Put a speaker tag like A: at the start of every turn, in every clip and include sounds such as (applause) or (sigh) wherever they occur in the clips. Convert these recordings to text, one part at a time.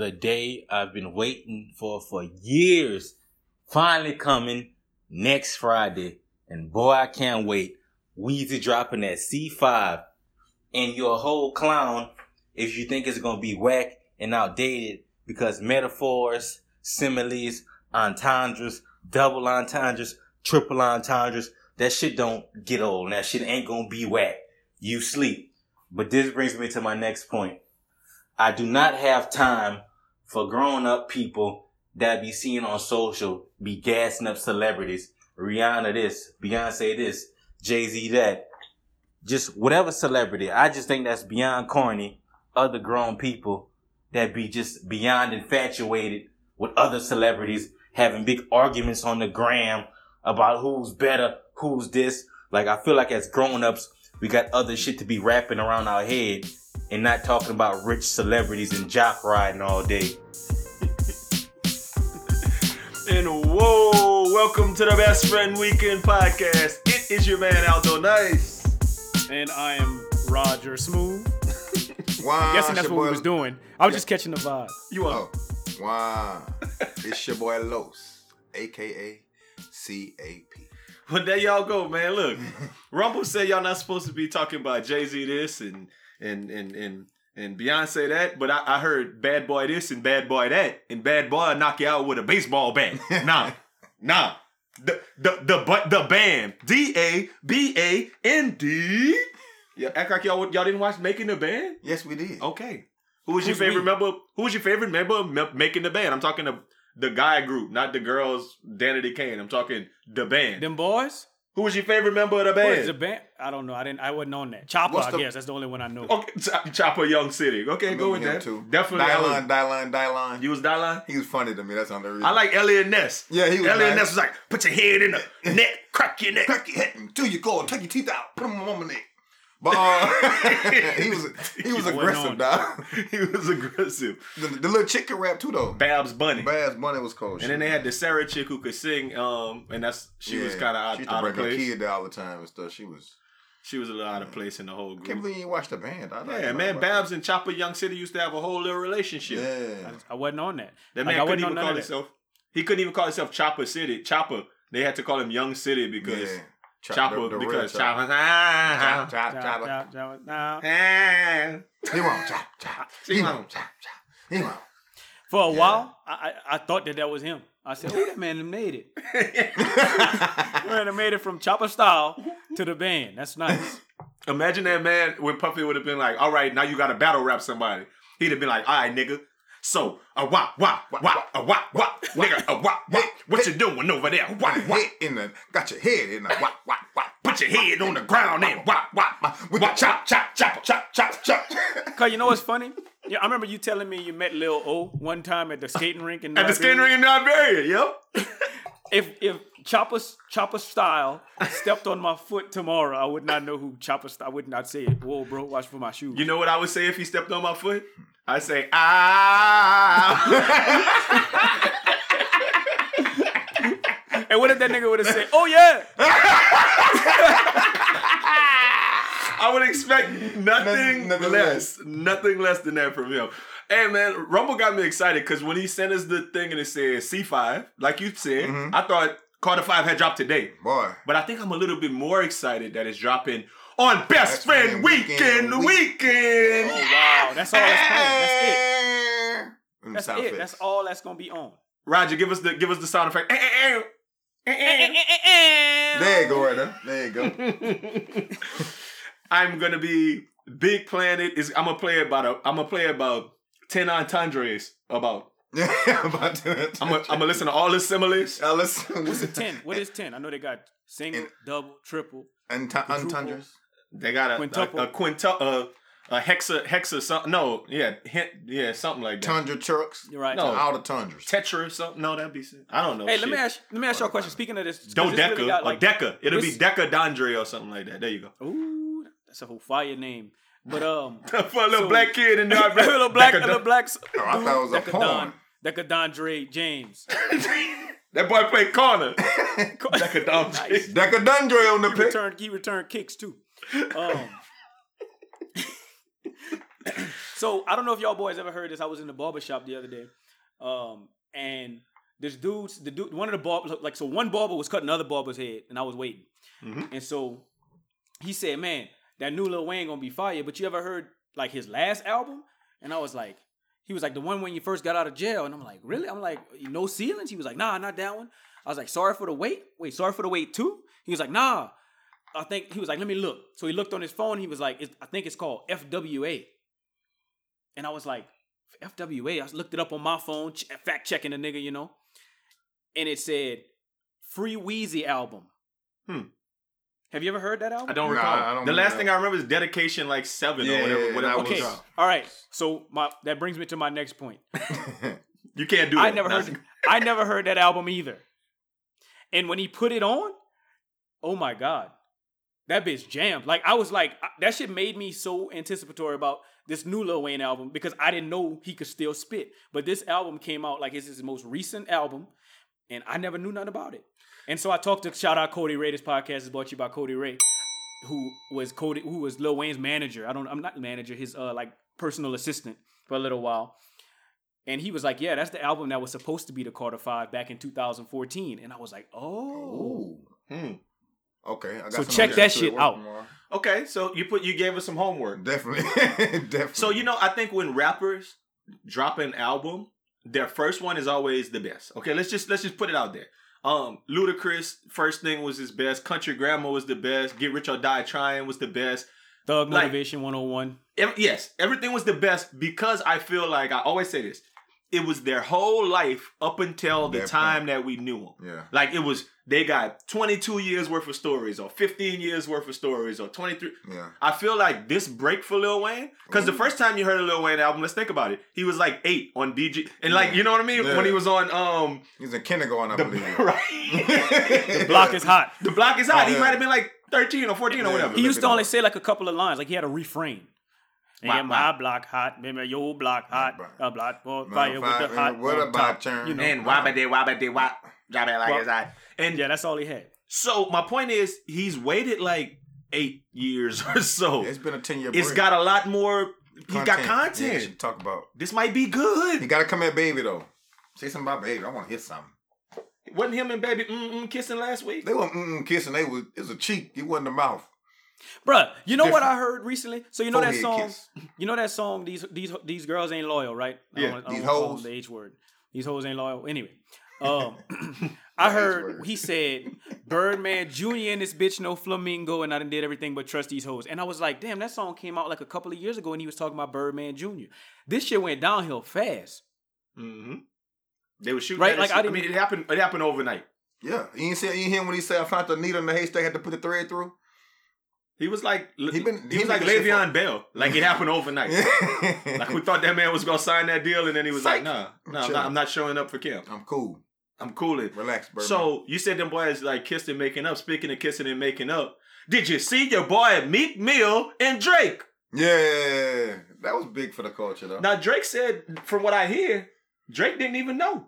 A: the day I've been waiting for for years finally coming next Friday. And boy, I can't wait. Weezy dropping that C5 and you're a whole clown if you think it's gonna be whack and outdated because metaphors, similes, entendres, double entendres, triple entendres, that shit don't get old. And that shit ain't gonna be whack. You sleep. But this brings me to my next point. I do not have time for grown up people that be seen on social be gassing up celebrities. Rihanna this, Beyonce this, Jay-Z that. Just whatever celebrity. I just think that's beyond corny. Other grown people that be just beyond infatuated with other celebrities having big arguments on the gram about who's better, who's this. Like I feel like as grown-ups, we got other shit to be wrapping around our head and not talking about rich celebrities and jock riding all day. (laughs)
B: And whoa, welcome to the Best Friend Weekend podcast. It is your man Aldo Nice.
C: And I am Roger Smooth. (laughs)
D: Wow,
C: I'm guessing that's
D: your
C: what we was doing. I was just catching the vibe.
B: You are.
D: Oh, wow. (laughs) it's your boy Los, aka CAP.
B: Well, there y'all go, man. Look, Rumble said y'all not supposed to be talking about Jay Z this and and and and and Beyonce that, but I, I heard Bad Boy this and Bad Boy that, and Bad Boy knock you out with a baseball bat. (laughs) Nah, nah. The the the but the band D A B A N D. Yeah, act like y'all y'all didn't watch Making the Band.
D: Yes, we did.
B: Okay. Who was your favorite
C: we?
B: member? Who was your favorite member of Ma- making the band? I'm talking the the guy group, not the girls. Danity Kane. I'm talking the band.
C: Them boys?
B: Who was your favorite member of the band?
C: is the band? I don't know. I didn't. I wasn't on that. Chopper,
D: What's
C: I guess. That's the only one I know.
B: Okay, Ch- Chopper Young City. Okay, go with
D: him
B: that.
D: too.
B: Definitely. I
D: Dylan,
B: was-
D: Dylan, Dylan.
B: You was Dylan?
D: He was funny to me. That's the reason.
B: I like Elliot Ness.
D: Yeah, he was
B: Elliot
D: nice.
B: Ness was like, put your head in the (laughs) neck, crack your neck.
D: crack your head until you go, take your teeth out, put them on my neck. But uh, (laughs) (laughs) he was he was
C: He
D: aggressive,
C: on.
D: dog. (laughs)
B: he was aggressive.
D: The, the little chick could rap too, though.
B: Babs Bunny.
D: Babs Bunny was cold.
B: And then they had the Sarah chick who could sing, um, and that's she was kind of
D: She
B: out,
D: used to
B: out of
D: bring her
B: place.
D: kid there all the time and stuff. She was.
B: She was a little out of place in the whole group.
D: Can't believe you watched the band. I
B: Yeah, man,
D: I
B: Babs and Chopper Young City used to have a whole little relationship.
D: Yeah.
C: I, I wasn't on that.
B: That
C: Like,
B: man
C: I
B: couldn't
C: wasn't
B: even call himself. He couldn't even call himself Chopper City. Chopper. They had to call him Young City because
D: yeah. Chop-
B: Chopper
D: the- the real
B: because
D: Chopper.
B: Chopper.
D: Chop, chop,
C: Chop,
D: chop.
C: chop, chop, nah.
B: ah.
D: He won't chop, chop. (laughs)
B: He
D: He
B: won't.
D: won't chop, chop. He won't.
C: For a while, I, I I thought that that was him. I said, "Oh, that man done made it. That (laughs) man done made it from Chopper style to the band. That's nice."
B: Imagine that man when Puffy would have been like, "All right, now you got to battle rap somebody." He'd have been like, "All right, nigga." So a wop wop wop a wop wop nigga a wop wop. What you doing over there? Wop
D: Got your
B: wop.
D: head in the, got your head in the, wop, wop, wop.
B: Put your head on the ground and wop wop.
D: With
B: Wop
D: the
B: chop chop chop chop chop chop. (laughs)
C: Cause you know what's funny? Yeah, I remember you telling me you met Lil O one time at the skating rink in
B: At the skating ring in Iberia, yo. (laughs)
C: If if Chopper Chopper style stepped on my foot tomorrow, I would not know who Chopper style. I would not say it. Whoa, bro, watch for my shoes.
B: You know what I would say if he stepped on my foot? I say ah.
C: and what if that nigga would have said, "Oh yeah"? (laughs)
B: I would expect nothing,
D: Nothing- nothing
B: less, nothing less than that from him. Hey man, Rumble got me excited because when he sent us the thing and it said C5, like you said,
D: Mhm.
B: I thought Carter 5 had dropped today.
D: Boy.
B: But I think I'm a little bit more excited that it's dropping on Best,
D: Best
B: Friend,
D: Friend
B: Weekend
D: Weekend,
B: Weekend.
C: Oh wow, that's all that's playing. That's it. That's it.
D: effects.
C: That's all that's gonna be on.
B: Roger, give us the give us the sound effect. Eh, eh, eh.
D: There you go, right there. There you go. (laughs)
B: I'm gonna be Big Planet is I'm gonna play about a I'm gonna play about ten on entendres about.
D: Yeah, (laughs) about to.
B: I'm gonna I'm gonna listen to all the similes.
D: Now listen.
C: What's a ten? What is (laughs) ten? I know they got single,
D: And-
C: double, triple.
D: Unt- Untundras.
B: They got a
C: Quintuple.
B: a, a quintuple a, a hexa hexa something. No, yeah, hint, yeah, something like that.
D: Tundra trucks.
C: You're right.
B: No.
D: All the tundras.
B: Tetra or something. No, that'd be. I don't know.
C: Hey,
B: shit.
C: let me ask let me ask you a question. Speaking of this, 'cause
B: Don't
C: this
B: Deca
C: really got,
B: or Deca. It'll
C: this-
B: be Deca Dondre or something like that. There you go.
C: Ooh, that's a whole fire name. But um, (laughs)
B: For a little
C: So-
B: black kid in there.
C: a little black, a
B: Deca
C: little black.
D: Oh, I thought it was a
C: Deca
D: porn.
C: Don, Deca Dondre James. (laughs)
B: that boy played corner. (laughs) Deca Dondre.
C: Nice.
D: Decadundre on the
C: He
D: pick.
C: returned, he returned kicks too. Um, (laughs) So I don't know if y'all boys ever heard this. I was in the barber shop the other day, um, and this dude's the dude, one of the barbers, like so, one barber was cutting another barber's head, and I was waiting,
B: Mhm.
C: and so he said, "Man, that new Lil Wayne gonna be fire." But you ever heard like his last album? And I was like, he was like the one when you first got out of jail, and I'm like, really? I'm like, no ceilings. He was like, nah, not that one. I was like, sorry for the wait. Wait, sorry for the wait too. He was like, nah. I think he was like, let me look. So he looked on his phone. He was like, I think it's called FWA. And I was like, FWA. I looked it up on my phone, fact checking the nigga, you know. And it said Free Weezy album.
B: Hmm.
C: Have you ever heard that album?
B: I don't
D: Nah,
B: recall.
D: I don't
B: the last
D: that.
B: thing I remember is dedication like seven
D: Yeah,
B: or whatever.
D: yeah,
B: whatever
D: that
B: was
C: Okay. All right. So my that brings me to my next point. (laughs)
B: You can't do that.
C: I never
B: That's-
C: heard (laughs) I never heard that album either. And when he put it on, oh my god. That bitch jammed. Like I was like that shit made me so anticipatory about this new Lil Wayne album because I didn't know he could still spit. But this album came out like it's his most recent album and I never knew nothing about it. And so I talked to shout out Cody Ray. This podcast is brought to you by Cody Ray, who was Cody, who was Lil Wayne's manager. I don't, I'm not the manager, his uh like personal assistant for a little while. And he was like, "Yeah, that's the album that was supposed to be the Carter Five back in 2014." And I was like, "Oh,
B: Hmm.
D: Okay. I got
C: So check that shit out.
D: tomorrow.
B: Okay, so you put you gave us some homework.
D: Definitely. (laughs) Definitely.
B: So you know, I think when rappers drop an album, their first one is always the best. Okay, let's just let's just put it out there. Um, Ludacris first thing was his best. Country Grammar was the best. Get Rich or Die Trying was the best.
C: Thug
B: Like-
C: Motivation 101."
B: Ev- yes, everything was the best because I feel like I always say this. It was their whole life up until the
D: Their
B: time
D: point.
B: that we knew them.
D: Yeah.
B: Like it was, they got 22 years worth of stories, or 15 years worth of stories, or 23.
D: Yeah.
B: I feel like this break for Lil Wayne, because the first time you heard a Lil Wayne album, let's think about it. He was like eight on DJ and like
D: Yeah.
B: you know what I mean
D: Yeah.
B: when he was on um
D: He's in kindergarten, I
B: the
D: believe. (laughs)
B: right. (laughs)
C: The block is hot.
B: the block is hot.
D: Oh,
B: he might have been like 13 or 14 or whatever.
C: He used to only say like a couple of lines, like he had a refrain.
B: Wah,
C: Yeah, my block hot, remember your block hot,
D: block.
C: a block for
D: My
C: fire with
D: fire,
C: the hot
D: what about
C: top.
D: turn?
C: You know,
B: and wabba wabba wap, drop it like
C: Well-
B: it's hot. And
C: yeah, that's all he had.
B: So my point is, he's waited like eight years (laughs) or so.
D: It's been a 10 year break.
B: It's got a lot more. He's got content.
D: should talk about.
B: This might be good.
D: You gotta come at baby though. Say something about baby. I want to hear something.
B: Wasn't him and baby mm-mm kissing last week?
D: They weren't mm kissing. They was it was a cheek. It wasn't the mouth.
C: Bruh, you know what I heard recently? So you know that song?
D: kiss.
C: You know that song? These these these girls ain't loyal, right? I don't
B: Yeah,
C: wanna- I
D: these
C: don't wanna call
D: hoes.
C: The H word. These hoes ain't loyal. Anyway, (laughs) um, (clears throat) I heard
D: word.
C: he said Birdman Jr. and this bitch no flamingo, and I done did everything but trust these hoes. And I was like, damn, that song came out like a couple of years ago, and he was talking about Birdman Jr. This shit went downhill fast.
B: Mm-hmm. They were shooting.
C: Right, like, I
B: I,
C: didn't-
B: mean, it happened. It happened overnight.
D: Yeah, you ain't see, you ain't hear when he said I found the needle in the haystack, had to put the thread through.
B: He was like, he,
D: He been- he
B: was like Le'Veon Bell. Like it happened overnight. (laughs) like we thought that man was gonna sign that deal, and then he was like,
D: Psych.
B: Nah, no, I'm not, I'm not showing up for camp.
D: I'm cool.
B: I'm cooling.
D: Relax, bro.
B: So you said them boys like kissed and making up. Speaking of kissing and making up, did you see your boy Meek Mill and Drake?
D: yeah, that was big for the culture though.
B: Now Drake said, from what I hear, Drake didn't even know.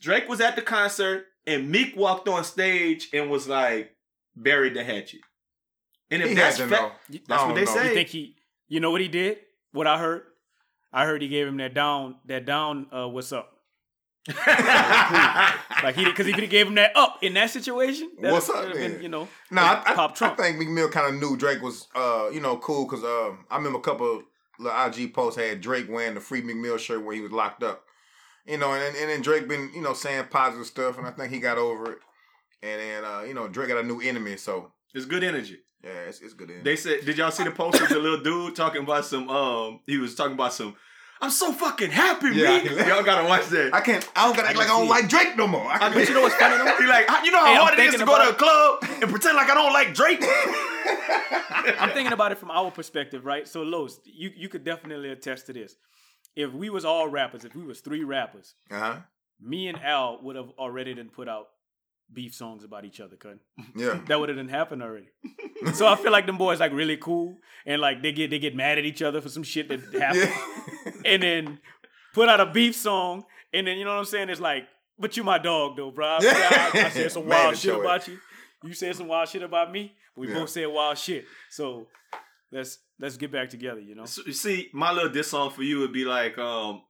B: Drake was at the concert and Meek walked on stage and was like, buried the hatchet. And if
D: he
B: that's
D: had
B: fa-
D: know.
B: that's
D: I
B: what
D: don't
B: they
D: know.
B: say.
C: You think he? You know what he did? What I heard? I heard he gave him that down, that down. Uh, what's up? (laughs) Like he, because if he gave him that up in that situation, that
D: What's up,
C: would've been, you know,
D: No, I, I, I think Meek Mill kind of knew Drake was, uh, you know, cool because um, I remember a couple of little IG posts had Drake wearing the Free Meek Mill shirt when he was locked up, you know, and and then Drake been, you know, saying positive stuff, and I think he got over it, and then uh, you know, Drake got a new enemy, so
B: it's good energy.
D: Yeah, it's, it's good. Enemy.
B: They said, did y'all see the post with the little dude talking about some? Um, he was talking about some. I'm so fucking happy,
D: Yeah,
B: Meek.
D: I-
B: y'all gotta watch that.
D: I can't, I don't gotta act like I don't like Drake no more. I can,
B: but you know what's funny though? (laughs) He like, you know how
C: Hey, I'm
B: hard it is to go to a club and pretend like I don't like Drake. (laughs)
C: I'm thinking about it from our perspective, right? So, Los, you you could definitely attest to this. If we was all rappers, if we was three rappers,
D: uh huh,
C: me and Al would have already done put out beef songs about each other, cut.
D: yeah, (laughs)
C: That would have done happened already. (laughs) so I feel like them boys like really cool and like they get they get mad at each other for some shit that (laughs) happened.
D: yeah.
C: and then put out a beef song, and then you know what I'm saying? It's like, but you my dog though, bro. I, I, I said some wild shit about you. You said some wild shit about me. We
D: Yeah.
C: both said wild shit. So let's let's get back together. You know.
B: So, you see, my little diss song for you would be like, um,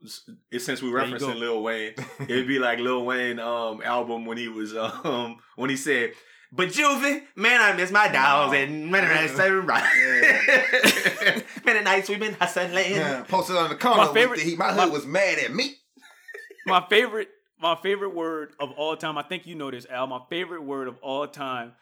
B: since we
C: There you
B: referencing. Lil Wayne, (laughs) it'd be like Lil Wayne um album when he was (laughs) um when he said, "But Juvie, man, I miss my dolls and man, I so right. (laughs) Many nights we've been hustling."
D: Yeah, posted on the corner.
C: My favorite-
D: with the heat. my
C: my-
D: hood was mad at me.
C: my favorite my favorite word of all time. I think you know this, Al. My favorite word of all time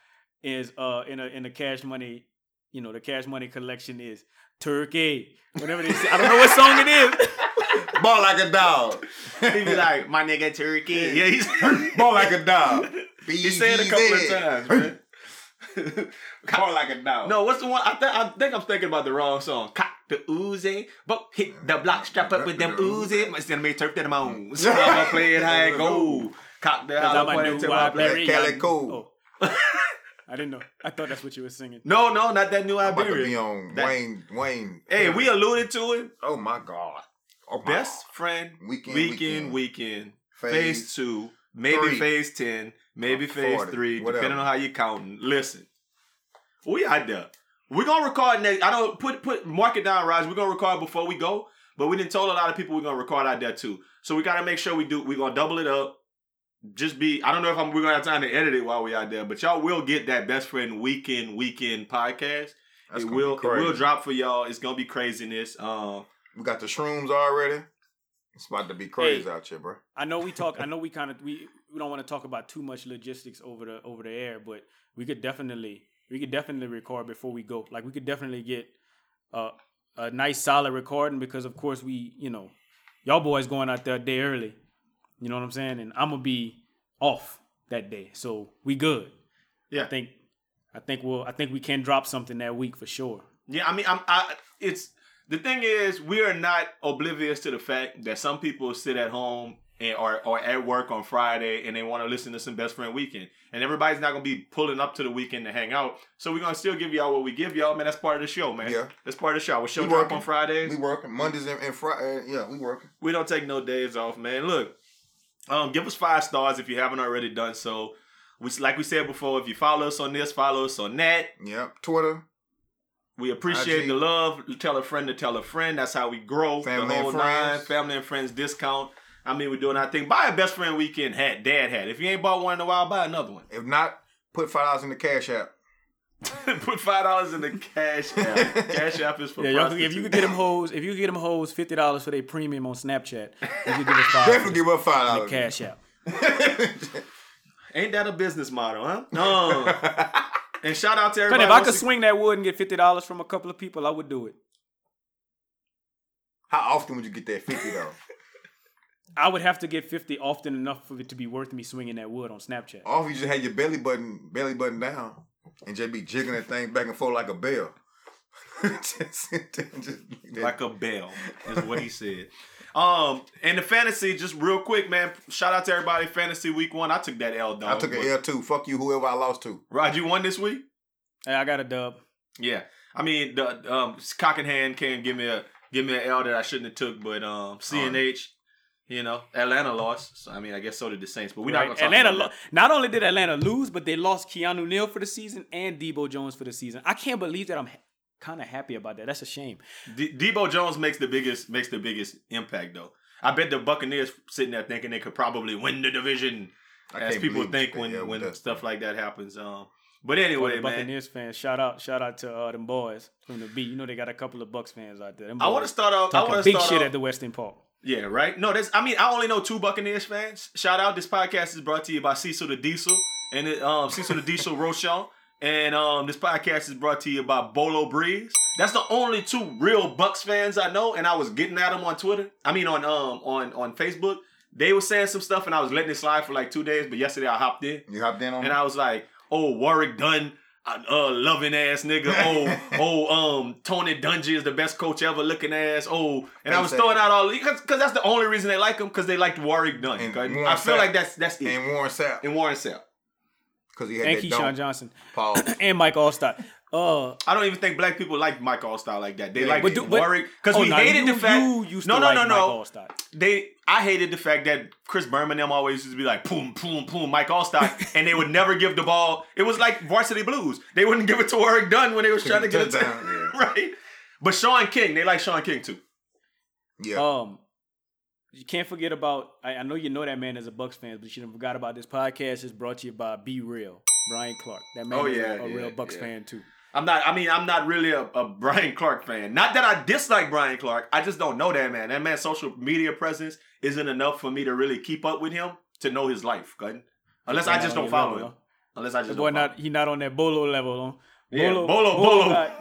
C: is uh in a in the cash money, you know, the cash money collection is turkey. Whatever they say. I don't know what song it is. (laughs)
D: Ball like a dog.
B: He'd be like, "My nigga Turkey." Yeah, he's (laughs)
D: Ball like a dog. (laughs)
B: he said it a couple of times, man.
D: Ball like a dog.
B: No, what's the one? I, th- I think I'm thinking about the wrong song. Cock the Uzi, but hit the block, strap up with them Uzi. My made turf to the moons. I'ma play it high and go. Cock the
C: I'm
B: hollow point
C: new
B: into my black.
D: Cali Cool.
C: Oh. I didn't know. I thought that's what you were singing.
B: No, no, not that new
D: I'm about to be on
B: That-
D: Wayne. Wayne.
B: Hey, we alluded to it.
D: Oh my God. Oh, my
B: Best friend
D: Weekend,
B: weekend,
D: weekend.
B: weekend.
D: Phase
B: Phase two, maybe
D: three.
B: phase ten, maybe
D: Or
B: phase
D: 40,
B: three,
D: whatever.
B: depending on how you're counting. Listen, we out there. We're gonna record next. I don't put put mark it down, Raj. We're gonna record before we go, but we didn't tell a lot of people we're gonna record out there too. So we gotta make sure we do. We're gonna double it up. Just be. I don't know if I'm, we're gonna have time to edit it while we out there, but y'all will get that best friend weekend weekend podcast.
D: That's
B: it will. It will drop for y'all. It's gonna be craziness. Um.
D: We got the shrooms already. It's about to be crazy
C: Hey.
D: out here, bro.
C: I know we talk. I know we (laughs) kind of we we don't want to talk about too much logistics over the over the air, but we could definitely we could definitely record before we go. Like we could definitely get a a nice solid recording because of course we you know y'all boys going out there a day early. You know what I'm saying? And I'm gonna be off that day, so we good.
B: Yeah.
C: I think I think we'll I think we can drop something that week for sure.
B: Yeah, I mean, I'm. I, it's the thing is, we are not oblivious to the fact that some people sit at home and are, or at work on Friday and they want to listen to some best friend weekend, and everybody's not gonna be pulling up to the weekend to hang out. So we're gonna still give y'all what we give y'all, man. That's part of the show, man.
D: Yeah.
B: that's part of the show. Our show
D: We
B: drop
D: working.
B: on Fridays.
D: We working Mondays and, and Friday. Uh, yeah, we working.
B: We don't take no days off, man. Look, um, give us five stars if you haven't already done so. We like we said before, if you follow us on this, follow us on that.
D: Yep. Twitter.
B: We appreciate
D: IG.
B: the love. Tell a friend to tell a friend. That's how we grow.
D: Family
B: the
D: and
B: whole
D: friends.
B: nine. Family and friends discount. I mean, we're doing our thing. Buy a best friend weekend hat, dad hat. If you ain't bought one in a while, buy another one.
D: If not, put five dollars in the cash app. (laughs)
B: Put five dollars in the cash app. cash app is for
C: Yeah, y'all, could- if you could get them hoes, if you could get them hoes fifty dollars for their premium on Snapchat, you could give us five
D: Definitely give up five
C: on
D: dollars.
C: the cash app. (laughs)
B: Ain't that a business model, huh? No. (laughs) and shout out to
C: But
B: everybody.
C: if I could
B: ag-
C: swing that wood and get fifty dollars from a couple of people, I would do it.
D: How often would you get that fifty though?
C: I would have to get fifty often enough for it to be worth me swinging that wood on Snapchat.
D: Off you just had your belly button belly button down and just be jiggling that thing back and forth like a bell. (laughs) Just- just-
B: like a bell is what he said. Um, and the fantasy, just real quick, man. Shout out to everybody. Fantasy week one. I took that L. Dog,
D: I took an L too. Fuck you, whoever I lost to.
B: Rod, you won this week.
C: Hey, I got a dub.
B: Yeah, I mean the um cock in hand can give me a give me an L that I shouldn't have took, but um CNH, you know Atlanta lost. So I mean I guess so did the Saints, but we're
C: Right?
B: not gonna talk
C: Atlanta.
B: about
C: Lo- not only did Atlanta lose, but they lost Keanu Neal for the season and Debo Jones for the season. I can't believe that I'm ha- kind of happy about that. That's a shame.
B: that. D- Debo Jones makes the biggest makes the biggest impact though. I bet the Buccaneers sitting there thinking they could probably win the division,
D: I
B: as people think when
D: yeah,
B: when
D: that's-
B: stuff like that happens. Um, but anyway,
C: the
B: man,
C: Buccaneers fans, shout out, shout out to uh, them boys from the beat. You know they got a couple of Bucks fans out there.
B: I want to start off. I
C: talking
B: want to
C: big
B: start
C: shit
B: off,
C: at the Western Park.
B: Yeah, right. No, that's. I mean, I only know two Buccaneers fans. Shout out. This podcast is brought to you by Cecil the Diesel and it, um Cecil the Diesel Rochelle, And um this podcast is brought to you by Bolo Breeze. That's the only two real Bucks fans I know, and I was getting at them on Twitter. I mean on um on on Facebook. They were saying some stuff, and I was letting it slide for like two days. But yesterday I hopped in,
D: You hopped in on
B: and I was like, "Oh, Warrick Dunn, uh, uh loving ass nigga. (laughs) Oh, oh, um, Tony Dungy is the best coach ever, looking ass. Oh, and I was throwing out all because that's the only reason they like him because they liked Warrick Dunn.
D: And
B: okay? I feel
D: Sapp.
B: like that's that's it.
D: and Warren Sapp
B: And Warren Sapp.
D: because he had
C: And
D: that
C: Keyshawn
D: dome.
C: Johnson
D: Paul (clears throat)
C: and Mike Alstott. Uh,
B: I don't even think black people like Mike Allstar like that. They
D: Yeah,
B: like
C: but do- but-
B: Warrick because
C: oh,
B: we
C: nah,
B: hated
C: you,
B: the fact.
C: you used
B: no,
C: to
B: no,
C: like
B: no, no. They, I hated the fact that Chris Berman always used to be like, boom, boom, boom, Mike Alstott, and they would never give the ball. It was like Varsity Blues. They wouldn't give it to Warrick Dunn when they was trying to get it to
D: Touchdown, (laughs)
B: right. But Shaun King, they like Shaun King too.
D: Yeah.
C: Um, you can't forget about. I, I know you know that man as a Bucks fan, but you shouldn't forgot about this podcast is brought to you by Be Real, Brian Clark. That man
B: Oh,
C: is a-
B: yeah,
C: a,
B: yeah,
C: real Bucks
B: yeah.
C: fan too.
B: I'm not. I mean, I'm not really a, a Brian Clark fan. Not that I dislike Brian Clark. I just don't know that man. That man's social media presence isn't enough for me to really keep up with him to know his life. Good. Unless I just don't follow
C: level,
B: him. Unless I just
C: boy
B: don't follow
C: not he not on that Bolo level. Huh?
B: Yeah, Bolo, Bolo.
C: got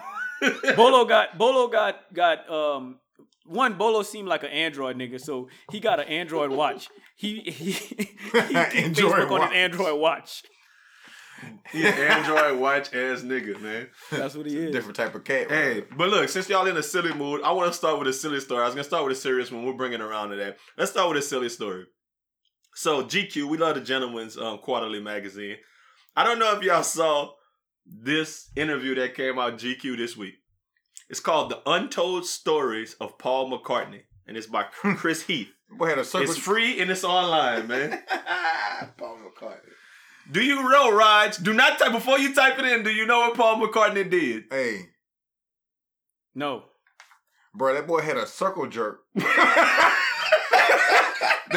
C: (laughs) Bolo got Bolo got got um one Bolo seemed like an Android nigga, so he got an Android watch. He he, he (laughs)
D: Android
C: Facebook on
D: watch.
C: his Android watch. (laughs)
B: He an Android watch ass nigga, man.
C: That's what he is.
D: Different type of cat.
B: Hey, but look, since y'all in a silly mood, I want to start with a silly story. I was gonna start with a serious one. We're bringing around to that. Let's start with a silly story. So GQ, we love the Gentleman's um, Quarterly magazine. I don't know if y'all saw this interview that came out GQ this week. It's called "The Untold Stories of Paul McCartney," and it's by (laughs) Chris Heath.
D: Boy had a circle.
B: It's free and it's online, man. (laughs)
D: Paul McCartney.
B: Do you know, Raj? Do not type before you type it in. Do you know what Paul McCartney did?
D: Hey,
C: No.
D: bro, that boy had a circle jerk. (laughs) they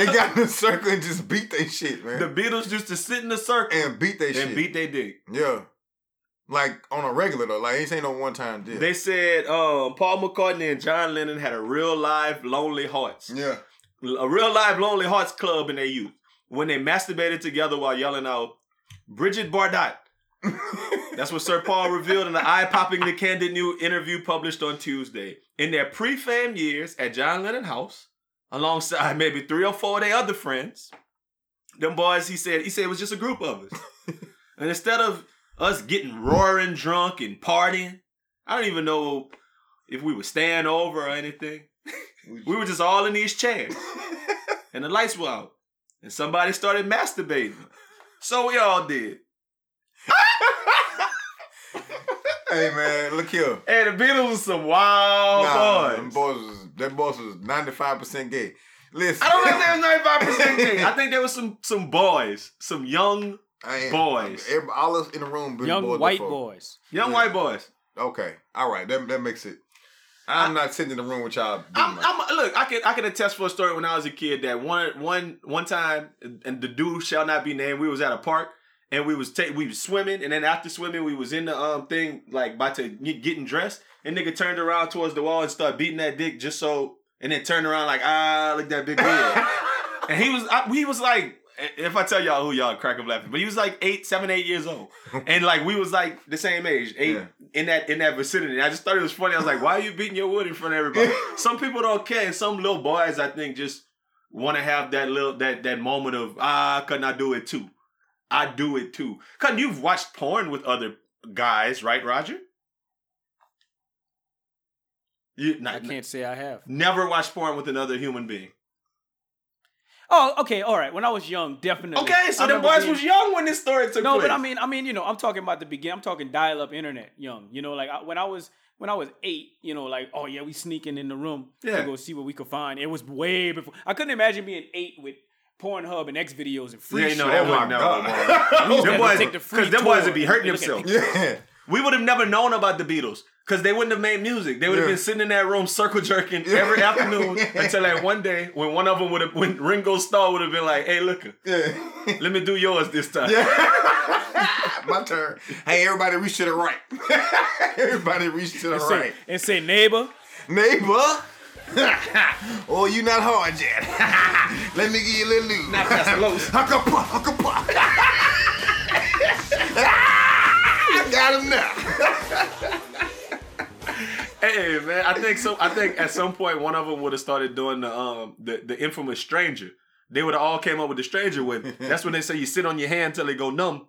D: got in a circle and just beat they shit, man.
B: The Beatles used to sit in the circle
D: and beat they
B: and
D: shit.
B: beat their dick.
D: yeah. Like on a regular though. Like he ain't no one time deal.
B: They said um, Paul McCartney and John Lennon had a real live Lonely Hearts,
D: yeah.
B: a real live Lonely Hearts club in their youth when they masturbated together while yelling out Brigitte Bardot. That's what Sir Paul revealed in the eye-poppingly candid new interview published on Tuesday. In their pre-fame years at John Lennon house, alongside maybe three or four of their other friends, them boys, he said, he said it was just a group of us. (laughs) and instead of us getting roaring drunk and partying, I don't even know if we were staying over or anything. We were just all in these chairs. (laughs) and the lights were out. And somebody started masturbating. So we all did. (laughs)
D: hey man, look here.
B: Hey, the Beatles was some wild
D: Nah,
B: boys.
D: them boys was that boys was ninety five percent gay. Listen,
B: I don't know if they was ninety five percent gay. I think there was some some boys, some young
D: I ain't-
B: boys.
D: Everybody, all us in the room,
C: Young
D: boys
C: white
D: before.
C: boys.
B: young
D: Yeah.
B: white boys.
D: Okay, all right, that that makes it. I'm not sitting in the room with y'all.
B: I'm, I'm look. I can I can attest for a story when I was a kid that one one one time and the dude shall not be named. We was at a park and we was ta- we was swimming and then after swimming we was in the um thing like about to get, getting dressed and nigga turned around towards the wall and started beating that dick just so and then turned around like ah look at that big head (laughs) and he was I, he was like if I tell y'all who y'all crack up laughing but he was like eight seven eight years old (laughs) and like we was like the same age eight
D: Yeah.
B: in that in that vicinity. I just thought it was funny. I was like, why are you beating your wood in front of everybody? (laughs) some people don't care, and some little boys I think just want to have that little that that moment of ah, couldn't I do it too? I do it too. Cause you've watched porn with other guys, right, Roger? You
C: I can't say I have.
B: never watched porn with another human being.
C: Oh, okay, all right. When I was young, definitely.
B: Okay, so the boys
C: being-
B: was young when this story took
C: No,
B: place.
C: but I mean, I mean, you know, I'm talking about the beginning. I'm talking dial-up internet, young. You know, like I, when I was when I was eight, you know, like oh yeah, we sneaking in the room
B: Yeah.
C: to go see what we could find. It was way before. I couldn't imagine being eight with Pornhub and X videos and free
B: yeah,
C: shit.
B: no, that
D: my
B: wasn't never.
D: God.
C: We used to
B: Them boys,
C: take the free
B: because them boys would be hurting
C: and look at
B: themselves.
D: yeah.
B: We would have never known about the Beatles because they wouldn't have made music. They would have
D: Yeah.
B: been sitting in that room circle jerking every afternoon (laughs) until that one day when one of them would have, when Ringo Starr would have been like, "Hey, look,
D: Yeah.
B: let me do yours this time."
D: Yeah. (laughs) My turn. Hey, everybody reach to the right. (laughs) everybody reach to the
C: and say,
D: right.
C: and say neighbor.
D: Neighbor. oh, you not hard yet. Let me give you a little lube.
B: Not fast close.
D: Huckapah, huckapah. Ah, I got him now.
B: Hey man, I think so. I think at some point one of them would have started doing the um the, the infamous stranger. They would have all came up with the stranger with. That's when they say you sit on your hand till they go numb,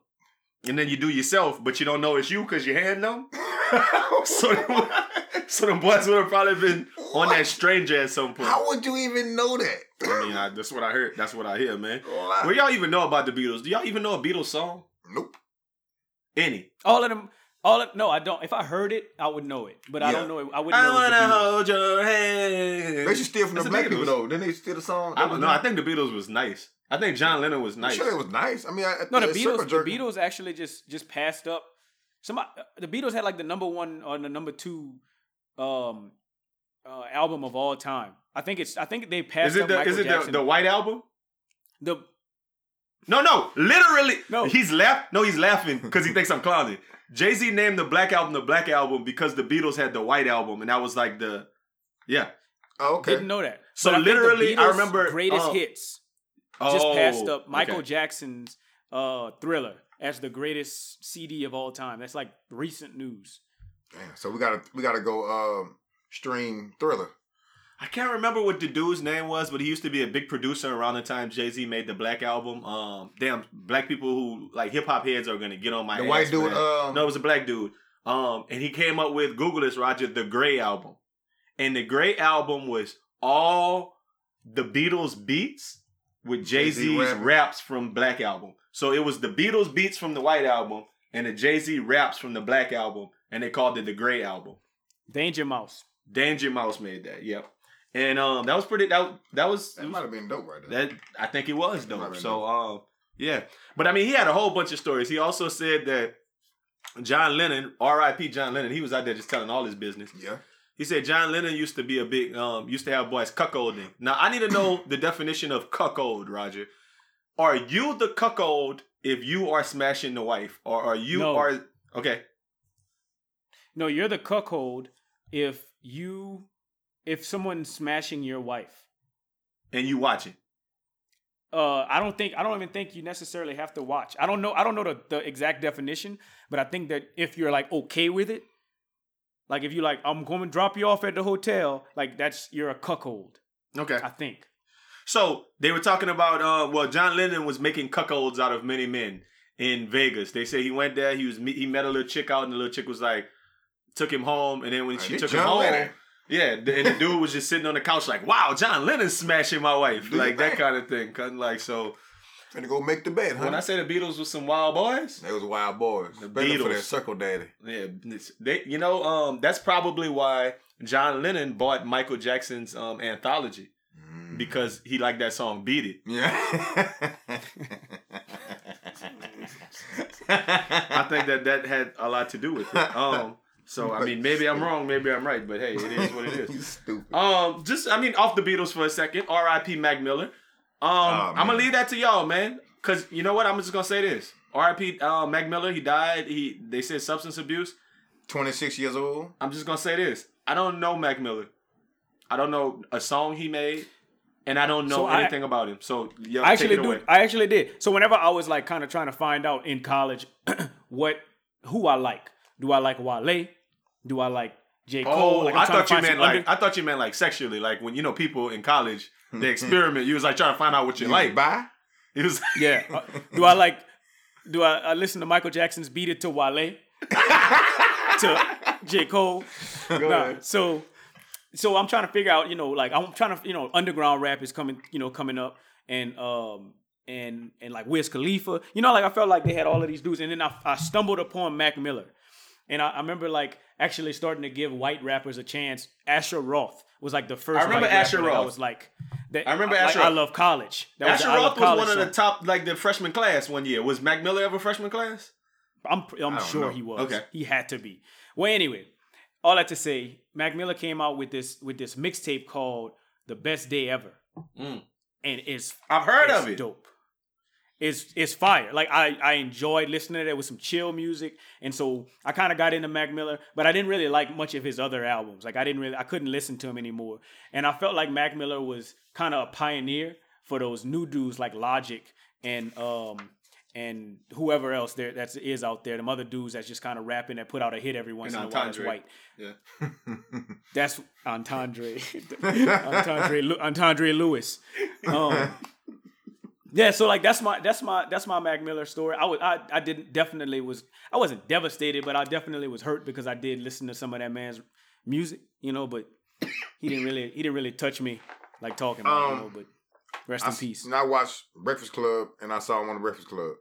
B: and then you do yourself, but you don't know it's you because your hand numb. (laughs) so, them- so the boys would have probably been on that stranger at some point.
D: How would you even know that?
B: I mean, I, that's what I heard. That's what I hear, man.
D: Lie.
B: Well, y'all even know about the Beatles? Do y'all even know a Beatles song?
D: Nope.
B: Any?
C: All of them. All of- no, I don't. If I heard it, I would know it, but I
D: Yeah.
C: don't know it. I wouldn't
B: I
C: know. it was the
B: wanna
C: Beatles.
B: hold your hand.
D: They should steal from
B: That's
D: the black
B: Beatles.
D: people though. Didn't they steal the song?
B: I don't know. I think the Beatles was nice. I think John Lennon was
D: I'm
B: nice.
D: sure it was nice. I mean, I,
C: No, the
D: it's
C: Beatles.
D: circle
C: The. Beatles actually just just passed up. Somebody, the Beatles had like the number one or the number two um uh, album of all time. I think it's. I think they passed
B: Is it
C: up
B: the
C: Michael
B: is it the,
C: Jackson.
B: the White Album?
C: the
B: No, no, literally.
C: No.
B: he's laugh. No, he's laughing because he thinks I'm clowning. Jay Z named the Black Album the Black Album because the Beatles had the White Album, and that was like the, yeah.
D: Oh, okay.
C: didn't know that.
B: So
C: But I think the
B: literally, I
C: Beatles'
B: remember-
C: greatest
B: uh,
C: hits just passed
B: Oh,
C: up Michael
B: okay.
C: Jackson's uh, Thriller as the greatest CD of all time. That's like recent news.
D: Damn, so we gotta we gotta go um, stream Thriller.
B: I can't remember what the dude's name was, but he used to be a big producer around the time Jay Z made the Black Album. Um, damn, black people who like hip hop heads are gonna get on my
D: The
B: ass
D: white dude. Um,
B: No, it was a black dude. Um, and he came up with Google this, Roger, the Gray album. And the Gray album was all the Beatles beats with Jay Z's raps from Black Album. So it was the Beatles beats from the White Album and the Jay Z raps from the Black Album, and they called it the Gray Album.
C: Danger Mouse.
B: Danger Mouse made that, yep. And um, that was pretty. That that was
D: that might have been dope right there.
B: that. I think it was dope.
D: be
B: So um, yeah. But I mean, he had a whole bunch of stories. He also said that John Lennon, R.I.P. John Lennon, he was out there just telling all his business.
D: yeah.
B: He said John Lennon used to be a big, um, used to have boys cuckolding. Now I need to know the definition of cuckold, Roger. Are you the cuckold if you are smashing the wife, or are you
C: No.
B: are okay?
C: No, you're the cuckold if you if someone's smashing your wife.
B: And you watching?
C: Uh, I don't think I don't even think you necessarily have to watch. I don't know. I don't know the, the exact definition, but I think that if you're like okay with it, like if you like, I'm going to drop you off at the hotel, like that's you're a cuckold.
B: Okay.
C: I think.
B: So they were talking about uh well John Lennon was making cuckolds out of many men in Vegas. They say he went there, he was he met a little chick out, and the little chick was like took him home, and then when she
D: this
B: took him home,
D: Lennon.
B: Yeah, and the dude was just sitting on the couch like, wow, John Lennon smashing my wife,
D: Do
B: like that kind of thing. Cause like so,
D: and to go make the bed, huh?
B: when I say the Beatles was some wild boys,
D: they was wild boys.
B: The
D: Better for
B: Beatles.
D: that circle daddy.
B: yeah, they you know um that's probably why John Lennon bought Michael Jackson's um anthology
D: Mm.
B: because he liked that song "Beat It."
D: Yeah.
B: I think that that had a lot to do with it. (laughs) Um, so I mean, maybe I'm wrong, maybe I'm right, but hey, it is what it is. (laughs)
D: You stupid.
B: Um, just I mean, off the Beatles for a second. R.I.P. Mac Miller. Um, I'm gonna leave that to y'all, man, because you know what? I'm just gonna say this. R.I.P. Uh, Mac Miller. He died. He they said substance abuse.
D: 26 years old.
B: I'm just gonna say this. I don't know Mac Miller. I don't know a song he made, and I don't know
C: So I-
B: anything about him. So yo,
C: I actually
B: take it
C: do.
B: away.
C: I actually did. So whenever I was like kind of trying to find out in college (clears throat) what who I like, do I like Wale? Do I like J Cole?
B: Oh,
C: like, I'm
B: I
C: trying to
B: thought you meant like
C: under-
B: I thought you meant like sexually, like when you know people in college (laughs) they experiment. You was like trying to find out what you
D: You
B: like.
D: Bye. (laughs)
B: It was
C: yeah. Uh, do I like? Do I, I listen to Michael Jackson's "Beat It" to Wale? (laughs) to J Cole? Nah,
B: ahead.
C: So, so I'm trying to figure out. You know, like I'm trying to. You know, underground rap is coming. You know, coming up, and um. And and like Wiz Khalifa, you know, like I felt like they had all of these dudes, and then I, I stumbled upon Mac Miller, and I, I remember like actually starting to give white rappers a chance. Asher Roth was like the first.
B: I remember Asher
C: that I
B: Roth.
C: was like, that,
B: I remember
C: like,
B: Asher
C: I love college. That
B: Asher
C: Love
B: Roth was one of the top, like the freshman class one year. Was Mac Miller ever freshman class?
C: I'm I'm sure
D: know.
C: he was.
B: Okay.
C: He had to be. Well, anyway, all that to say, Mac Miller came out with this with this mixtape called "The Best Day Ever,"
B: Mm.
C: and it's
B: I've heard
C: it's
B: of it.
C: dope. It's it's fire. Like I I enjoyed listening to it with some chill music, and so I kind of got into Mac Miller, but I didn't really like much of his other albums. Like I didn't really I couldn't listen to him anymore, and I felt like Mac Miller was kind of a pioneer for those new dudes like Logic and um and whoever else there that is is out there, them other dudes that's just kind of rapping that put out a hit every once
B: And
C: in a while. That's white.
B: Yeah.
C: That's Entendre. (laughs) Entendre, Entendre Lewis. Um, yeah, so like that's my that's my that's my Mac Miller story. I was I I didn't definitely was I wasn't devastated, but I definitely was hurt because I did listen to some of that man's music, you know. But he didn't really he didn't really touch me like talking about, you
D: Um,
C: know. But rest
D: I,
C: in peace.
D: and I watched Breakfast Club and I saw him on the Breakfast Club.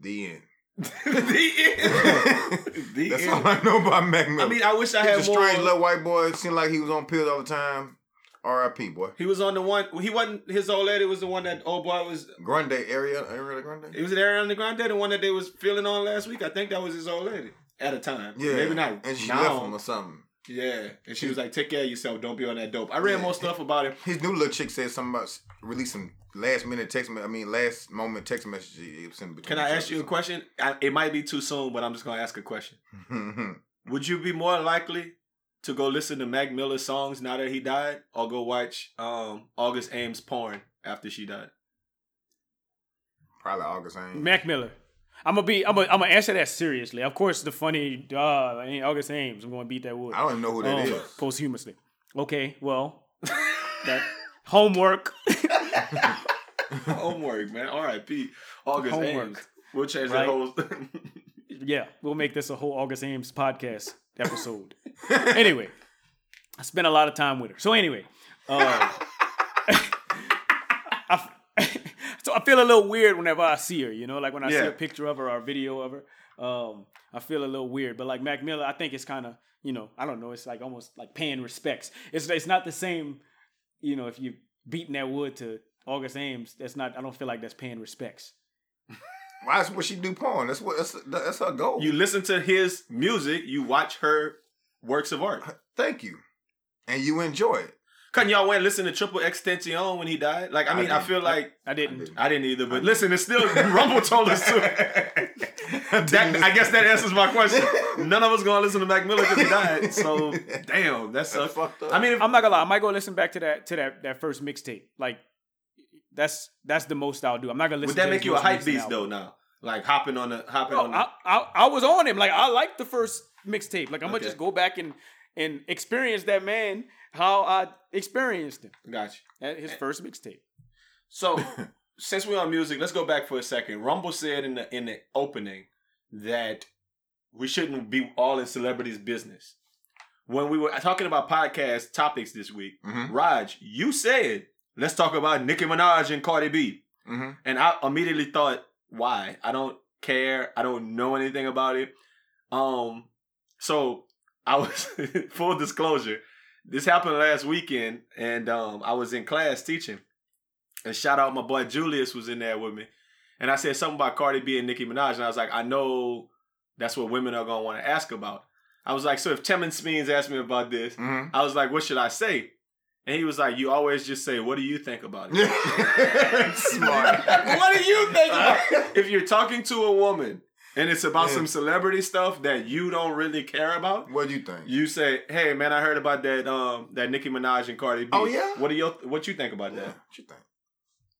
D: The end. (laughs)
B: the end. (laughs) The
D: That's
B: end.
D: all I know about Mac Miller.
B: I mean, I wish I
D: He's
B: had
D: a
B: more.
D: strange little white boy. It seemed like he was on pills all the time. R.I.P. boy.
B: He was on the one. He wasn't. His old lady was the one that old boy was.
D: Grande area, area the Grande.
B: It was an Ariana Grande, the one that they was feeling on last week. I think that was his old lady at a time.
D: Yeah,
B: maybe not.
D: And she
B: now.
D: left him or something.
B: Yeah, and she was like, "Take care of yourself. Don't be on that dope." I read
D: Yeah.
B: more stuff about him.
D: His new little chick said something about releasing last minute text. I mean, last moment text message. He was in between
B: Can I ask you a question? I, it might be too soon, but I'm just gonna ask a question. (laughs) Would you be more likely to go listen to Mac Miller's songs now that he died, or go watch um, August Ames porn after she died?
D: Probably August Ames.
C: Mac Miller. I'm gonna be. I'm gonna. I'm gonna answer that seriously. Of course, the funny. Uh, August Ames. I'm gonna beat that wood.
D: I don't even know who that
C: um,
D: is.
C: Posthumously. Okay. Well, (laughs) that homework. (laughs)
B: Homework, man. R.I.P. August
C: Homework.
B: Ames. We'll change
C: Right.
B: the whole. (laughs)
C: yeah, we'll make this a whole August Ames podcast episode. (laughs) anyway, I spent a lot of time with her. So anyway, uh, (laughs) I, (laughs) so I feel a little weird whenever I see her. You know, like when I see a picture of her or a video of her. Um, I feel a little weird. But like Mac Miller, I think it's kind of you know I don't know. It's like almost like paying respects. It's it's not the same. You know, if you beating that wood to August Ames, that's not. I don't feel like that's paying respects.
D: Why is what she do porn? That's what that's that's her goal.
B: you listen to his music, you watch her works of art.
D: Thank you, and you enjoy it.
B: Couldn't y'all went listen to XXXTentacion when he died? Like, I
D: I
B: mean, I,
D: didn't.
B: feel like
C: I didn't.
D: didn't.
B: I didn't either, but listen, it's still (laughs) Rumble told us to. (laughs) That, I guess that answers my question. None of us gonna listen to Mac Miller because he died. So (laughs) damn, that's
D: That's fucked up.
B: I mean, if,
C: I'm not gonna lie. I might go listen back to that to that that first mixtape. Like that's that's the most I'll do. I'm not gonna listen.
B: would that
C: to
B: make you a hype
C: recent
B: beast though? Now, like hopping on the hopping
C: Bro,
B: on. The,
C: I, I I was on him. Like I like the first mixtape. Like I'm
B: Okay.
C: gonna just go back and and experience that man how I experienced him
B: Gotcha.
C: at his first mixtape.
B: So (laughs) since we're on music, let's go back for a second. Rumble said in the in the opening that we shouldn't be all in celebrities' business. When we were talking about podcast topics this week,
D: Mhm.
B: Raj, you said let's talk about Nicki Minaj and Cardi B,
D: hmm
B: and I immediately thought, why? I don't care. I don't know anything about it. Um, so I was (laughs) full disclosure. This happened last weekend, and um, I was in class teaching. And shout out my boy Julius was in there with me. And I said something about Cardi B and Nicki Minaj, and I was like, I know that's what women are gonna want to ask about. I was like, so if Temin Speens asked me about this,
D: hmm
B: I was like, what should I say? And he was like, you always just say, what do you think about it? (laughs) (laughs)
D: Smart.
B: what do you think about if you're talking to a woman and it's about
D: Yeah.
B: some celebrity stuff that you don't really care about,
D: What do you think?
B: you say, "Hey man, I heard about that um that Nicki Minaj and Cardi B.
D: Oh, yeah?
B: what do you what you think about
D: Yeah,
B: that?
D: what you think?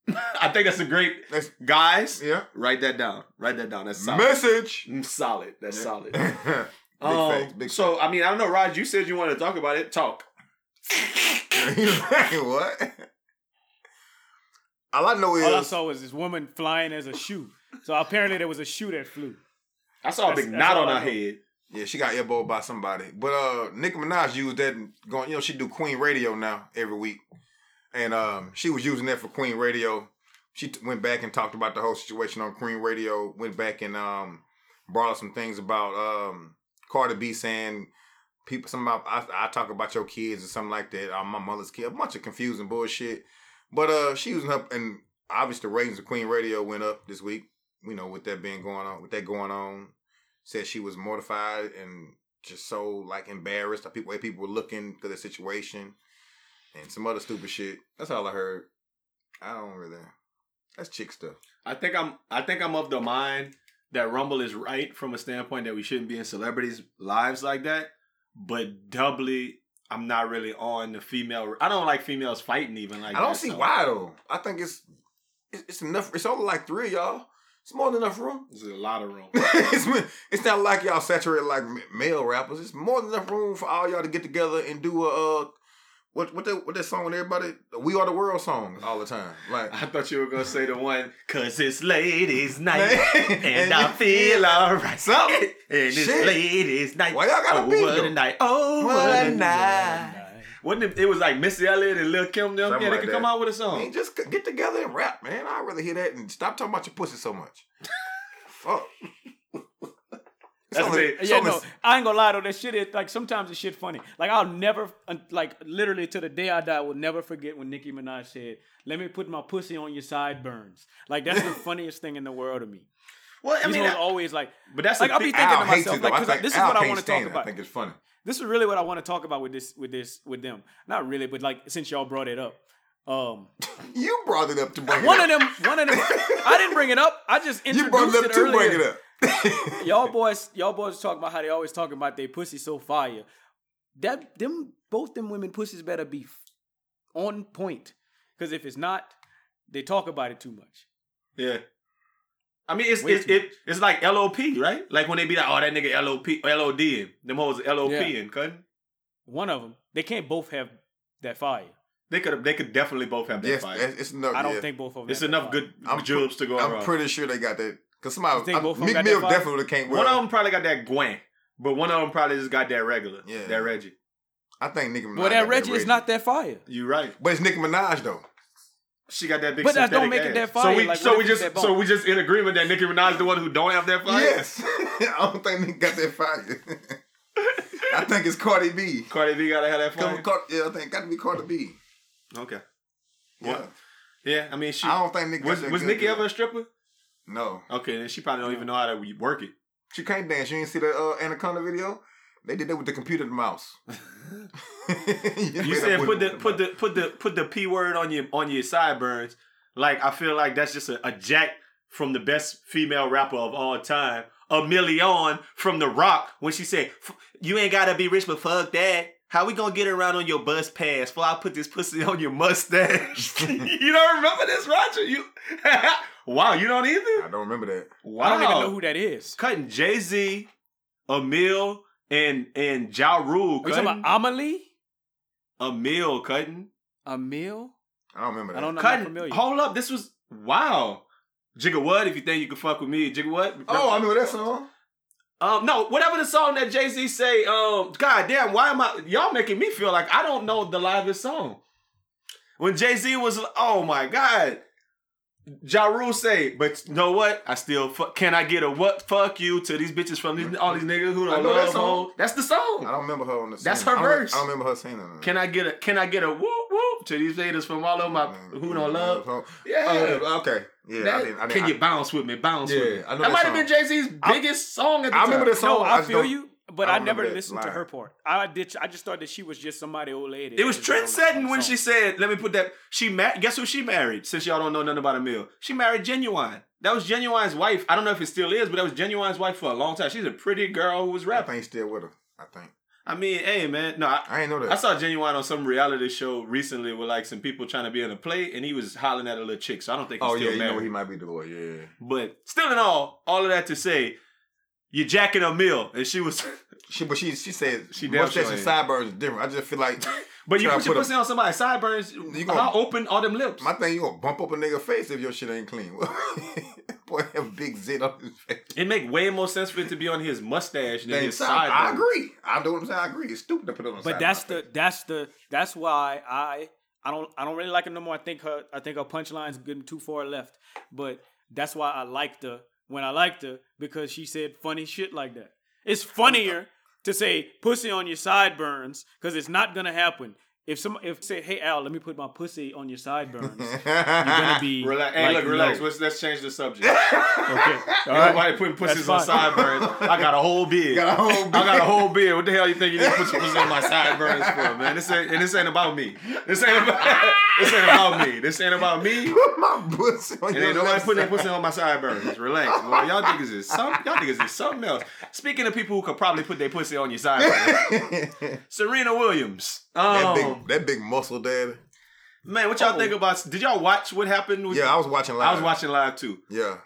D: (laughs)
B: I think that's a great
D: That's
B: guys.
D: yeah.
B: Write that down. Write that down. That's solid.
D: Message.
B: Mm, solid. That's solid. (laughs)
D: big
B: Um,
D: facts. Big
B: so I mean, I don't know, Raj. You said you wanted to talk about it. Talk. (laughs)
D: facts. what? All I know is
C: All I saw was this woman flying as a shoe. So apparently there was a shoe that flew.
B: I saw a big
C: that's
B: knot
C: all
B: on her head.
D: Yeah, she got elbowed by somebody. But uh Nicki Minaj used that going, you know, she do Queen Radio now every week. And um she was using that for Queen Radio. She t- went back and talked about the whole situation on Queen Radio, went back and um brought up some things about um Cardi B saying people some about I, I talk about your kids or something like that. I'm my mother's kid, a bunch of confusing bullshit. But uh she using her and obviously the ratings of Queen Radio went up this week, you know, with that being going on, with that going on said she was mortified and just so like embarrassed at people way people were looking to the situation and some other stupid shit. That's all I heard. I don't really. That's chick stuff.
B: I think I'm I think I'm of the mind that Rumble is right from a standpoint that we shouldn't be in celebrities' lives like that. But doubly, I'm not really on the female. I don't like females fighting even like.
D: I don't
B: that,
D: see
B: so-
D: why though. I think it's it's, it's enough. It's only like three of y'all. It's more than enough room.
B: There's a lot of room. (laughs)
D: it's, it's not like y'all saturated like male rappers. It's more than enough room for all y'all to get together and do a uh, what what that what that song with everybody We Are the World song all the time. Like
B: I thought you were gonna say the one, cause it's ladies' night
D: Man. (laughs)
B: and I feel alright.
D: Something.
B: And it's ladies' night.
D: Why y'all gotta
B: oh,
D: be
B: what a night. Oh,
D: What
B: what,
D: a
B: a
D: night.
B: night. Wasn't it, it was like Missy Elliott and Lil Kim them?
D: Something
B: yeah, they
D: like
B: could
D: that.
B: come out with a
D: I
B: song.
D: mean, just get together and rap, man. I'd rather hear that and stop talking about your pussy so much. (laughs) Fuck.
B: That's
D: So-
B: me.
C: Yeah,
D: so
C: no, I ain't gonna lie though. That shit is like sometimes the shit funny. Like I'll never, uh, like literally to the day I die, I will never forget when Nicki Minaj said, "Let me put my pussy on your sideburns." Like that's the (laughs) funniest thing in the world to me.
B: Well, I
C: These
B: mean,
C: hoes
B: I-
C: always like,
B: but that's
C: like I'll be thinking
D: Al
C: to myself, like,
D: though. I
C: 'cause, like, this is
D: Al
C: what I want to talk about.
D: I think it's funny.
C: This is really what I want to talk about with this, with this, with them. Not really, but like since y'all brought it up, um, (laughs)
D: You brought it up to bring
C: one
D: it
C: of them, one of them. I didn't bring it up. I just (laughs)
D: You
C: introduced
D: brought it up
C: it
D: to
C: earlier.
D: bring it up. (laughs)
C: y'all boys, y'all boys talking about how they always talking about their pussy so fire. That them both them women pussies better be f- on point. Cause if it's not, they talk about it too much.
B: Yeah. I mean, it's
C: Way
B: it's it, it's like LOP, right? Like when they be like, "Oh, that nigga LOP, LOD, -ing. them hoes LOP
C: Yeah.
B: and cutting."
C: One of them, they can't both have that fire.
B: They could they could definitely both have that
D: yes,
B: fight.
D: it's it's enough.
C: I don't
D: yeah.
C: think both of them.
B: It's
C: have
B: enough good
D: I'm
B: jobs to go
D: I'm
B: around.
D: pretty sure they got that. Cause somebody,
C: think
D: I,
C: both of them
D: Meek
C: got
D: Mill definitely can't. Well,
B: one of them probably got that Gwen, but one of them probably just got that regular.
D: Yeah.
B: that Reggie.
D: I think Nicki Minaj.
C: Well,
D: got
C: that Reggie is not that fire.
B: You right.
D: But it's Nicki Minaj though.
B: She got that big.
C: But that don't
B: synthetic
C: make it
B: ass.
C: that
B: So
C: fire.
B: we
C: Like,
B: so we just so we just in agreement that Nicki Minaj is the one who don't have that fire.
D: Yes, (laughs) I don't think Nicki got that fire. I think it's Cardi B.
B: Cardi B gotta have that
D: Come,
B: fire.
D: Car- yeah, I think it got to be Cardi B.
B: Okay.
D: Yeah,
B: What? Yeah, I mean, she
D: I don't think Nicki
B: was
D: got that
B: was Nicki ever a stripper?
D: No,
B: Okay, then she probably don't even know how to work it.
D: she can't dance. You didn't see the uh, Anaconda video? They did that with the computer mouse. (laughs) (laughs)
B: You said put the put the put the put the p word on your on your sideburns. Like I feel like that's just a, a jack from the best female rapper of all time, a million from The Rock when she said, "F- "You ain't gotta be rich, but fuck that." How we gonna get around on your bus pass? Before I put this pussy on your mustache. (laughs) you don't remember this, Roger? You wow, you don't either.
D: I don't remember that.
B: Wow,
C: I don't even know who that is.
B: cutting Jay Z, Amil, and and Ja Rule.
C: Are you talking
B: Cutting
C: about Amelie?
B: Amil cutting.
C: Amil?
D: I don't remember that.
C: I don't know. I'm not
B: Cutting. Hold up, this was wow. Jigga what? If you think you can fuck with me, Jigga what?
D: Oh, I remember that song.
B: Um, no, whatever the song that Jay Z say. Um, God damn, why am I? Y'all making me feel like I don't know the livest song. When Jay Z was, oh my God, Ja Rule say, but you know what? I still fuck. Can I get a what? Fuck you to these bitches from these all these niggas who don't
D: know that
B: love
D: song.
B: hoes. That's the song.
D: I don't remember her on the.
B: That's her
D: I
B: verse.
D: I don't remember her singing. that.
B: Can I get a? Can I get a whoop whoop to these haters from all of my who don't love? Yeah.
D: Oh, okay. Yeah,
B: That-
D: I didn't. I didn't
B: can
D: I,
B: you bounce with me? Bounce
D: Yeah,
B: with me.
D: I know
B: that
D: that
B: might have been Jay Z's biggest song at the
D: I
B: time.
D: remember the song.
C: No,
D: I
C: I feel
D: don't-
C: you, but
D: I
C: I, never
D: remember that
C: listened to her part. I did. I just thought that she was just somebody old lady.
B: It was
C: that
B: trend
C: just on the- on
B: setting when she said, "Let me put that." She ma- guess who she married? Since y'all don't know nothing about Amil, she married Ginuwine. That was Ginuwine's wife. I don't know if it still is, but that was Ginuwine's wife for a long time. She's a pretty girl who was
D: I
B: rapping.
D: think he's still with her. I think.
B: I mean, hey man, no, I,
D: I ain't know that.
B: I saw Ginuwine on some reality show recently with like some people trying to be in a play, and he was hollering at a little chick. So I don't think he's
D: oh
B: still
D: yeah, you know he might be the boy. Yeah.
B: But still, in all, all of that to say, you're jacking a meal, and she was. (laughs)
D: She, but she, she said
B: She
D: she
B: damn
D: mustache
B: sure
D: and
B: ain't.
D: sideburns is different. I just feel like (laughs)
B: But you
D: Try
B: put
D: to
B: your
D: put a-
B: pussy on somebody's sideburns.
D: You gonna-
B: how open are them lips?
D: my thing, you gonna bump up a nigga face if your shit ain't clean. (laughs) boy, have a big zit on his face.
B: It make way more sense for it to be on his mustache than his
D: side-
B: side.
D: I agree. I know what I'm saying. I agree. It's stupid to put it on. the side
C: But
D: of
C: that's
D: my
C: the
D: face.
C: that's the that's why I I don't I don't really like her no more. I think her I think her punchline's getting too far left. But that's why I liked her when I liked her because she said funny shit like that. It's funnier to say pussy on your sideburns because it's not gonna happen. If some if say hey Al, let me put my pussy on your sideburns, you're gonna be (laughs)
B: Relax. Hey,
C: like,
B: look, relax.
C: no.
B: Let's, let's change the subject. (laughs)
C: Okay, all right.
B: Nobody putting pussies on
C: fine.
B: sideburns. I got a whole beard.
D: Got a whole
B: I got a whole beard. What the hell you think you need to put your pussy on my (laughs) sideburns for, man? This ain't and this ain't about me. This ain't about this ain't about me. This ain't about me. (laughs)
D: Put my pussy on
B: And
D: your
B: ain't nobody
D: left
B: putting their pussy on my sideburns. Relax. Boy, y'all (laughs) niggas is some y'all niggas is something else. Speaking of people who could probably put their pussy on your sideburns. (laughs) Serena Williams.
D: that
B: Um,
D: big, that big muscle daddy.
B: man, what y'all
C: Oh.
B: think about did y'all watch what happened with
D: Yeah, I was watching live.
B: I was watching live too.
D: Yeah,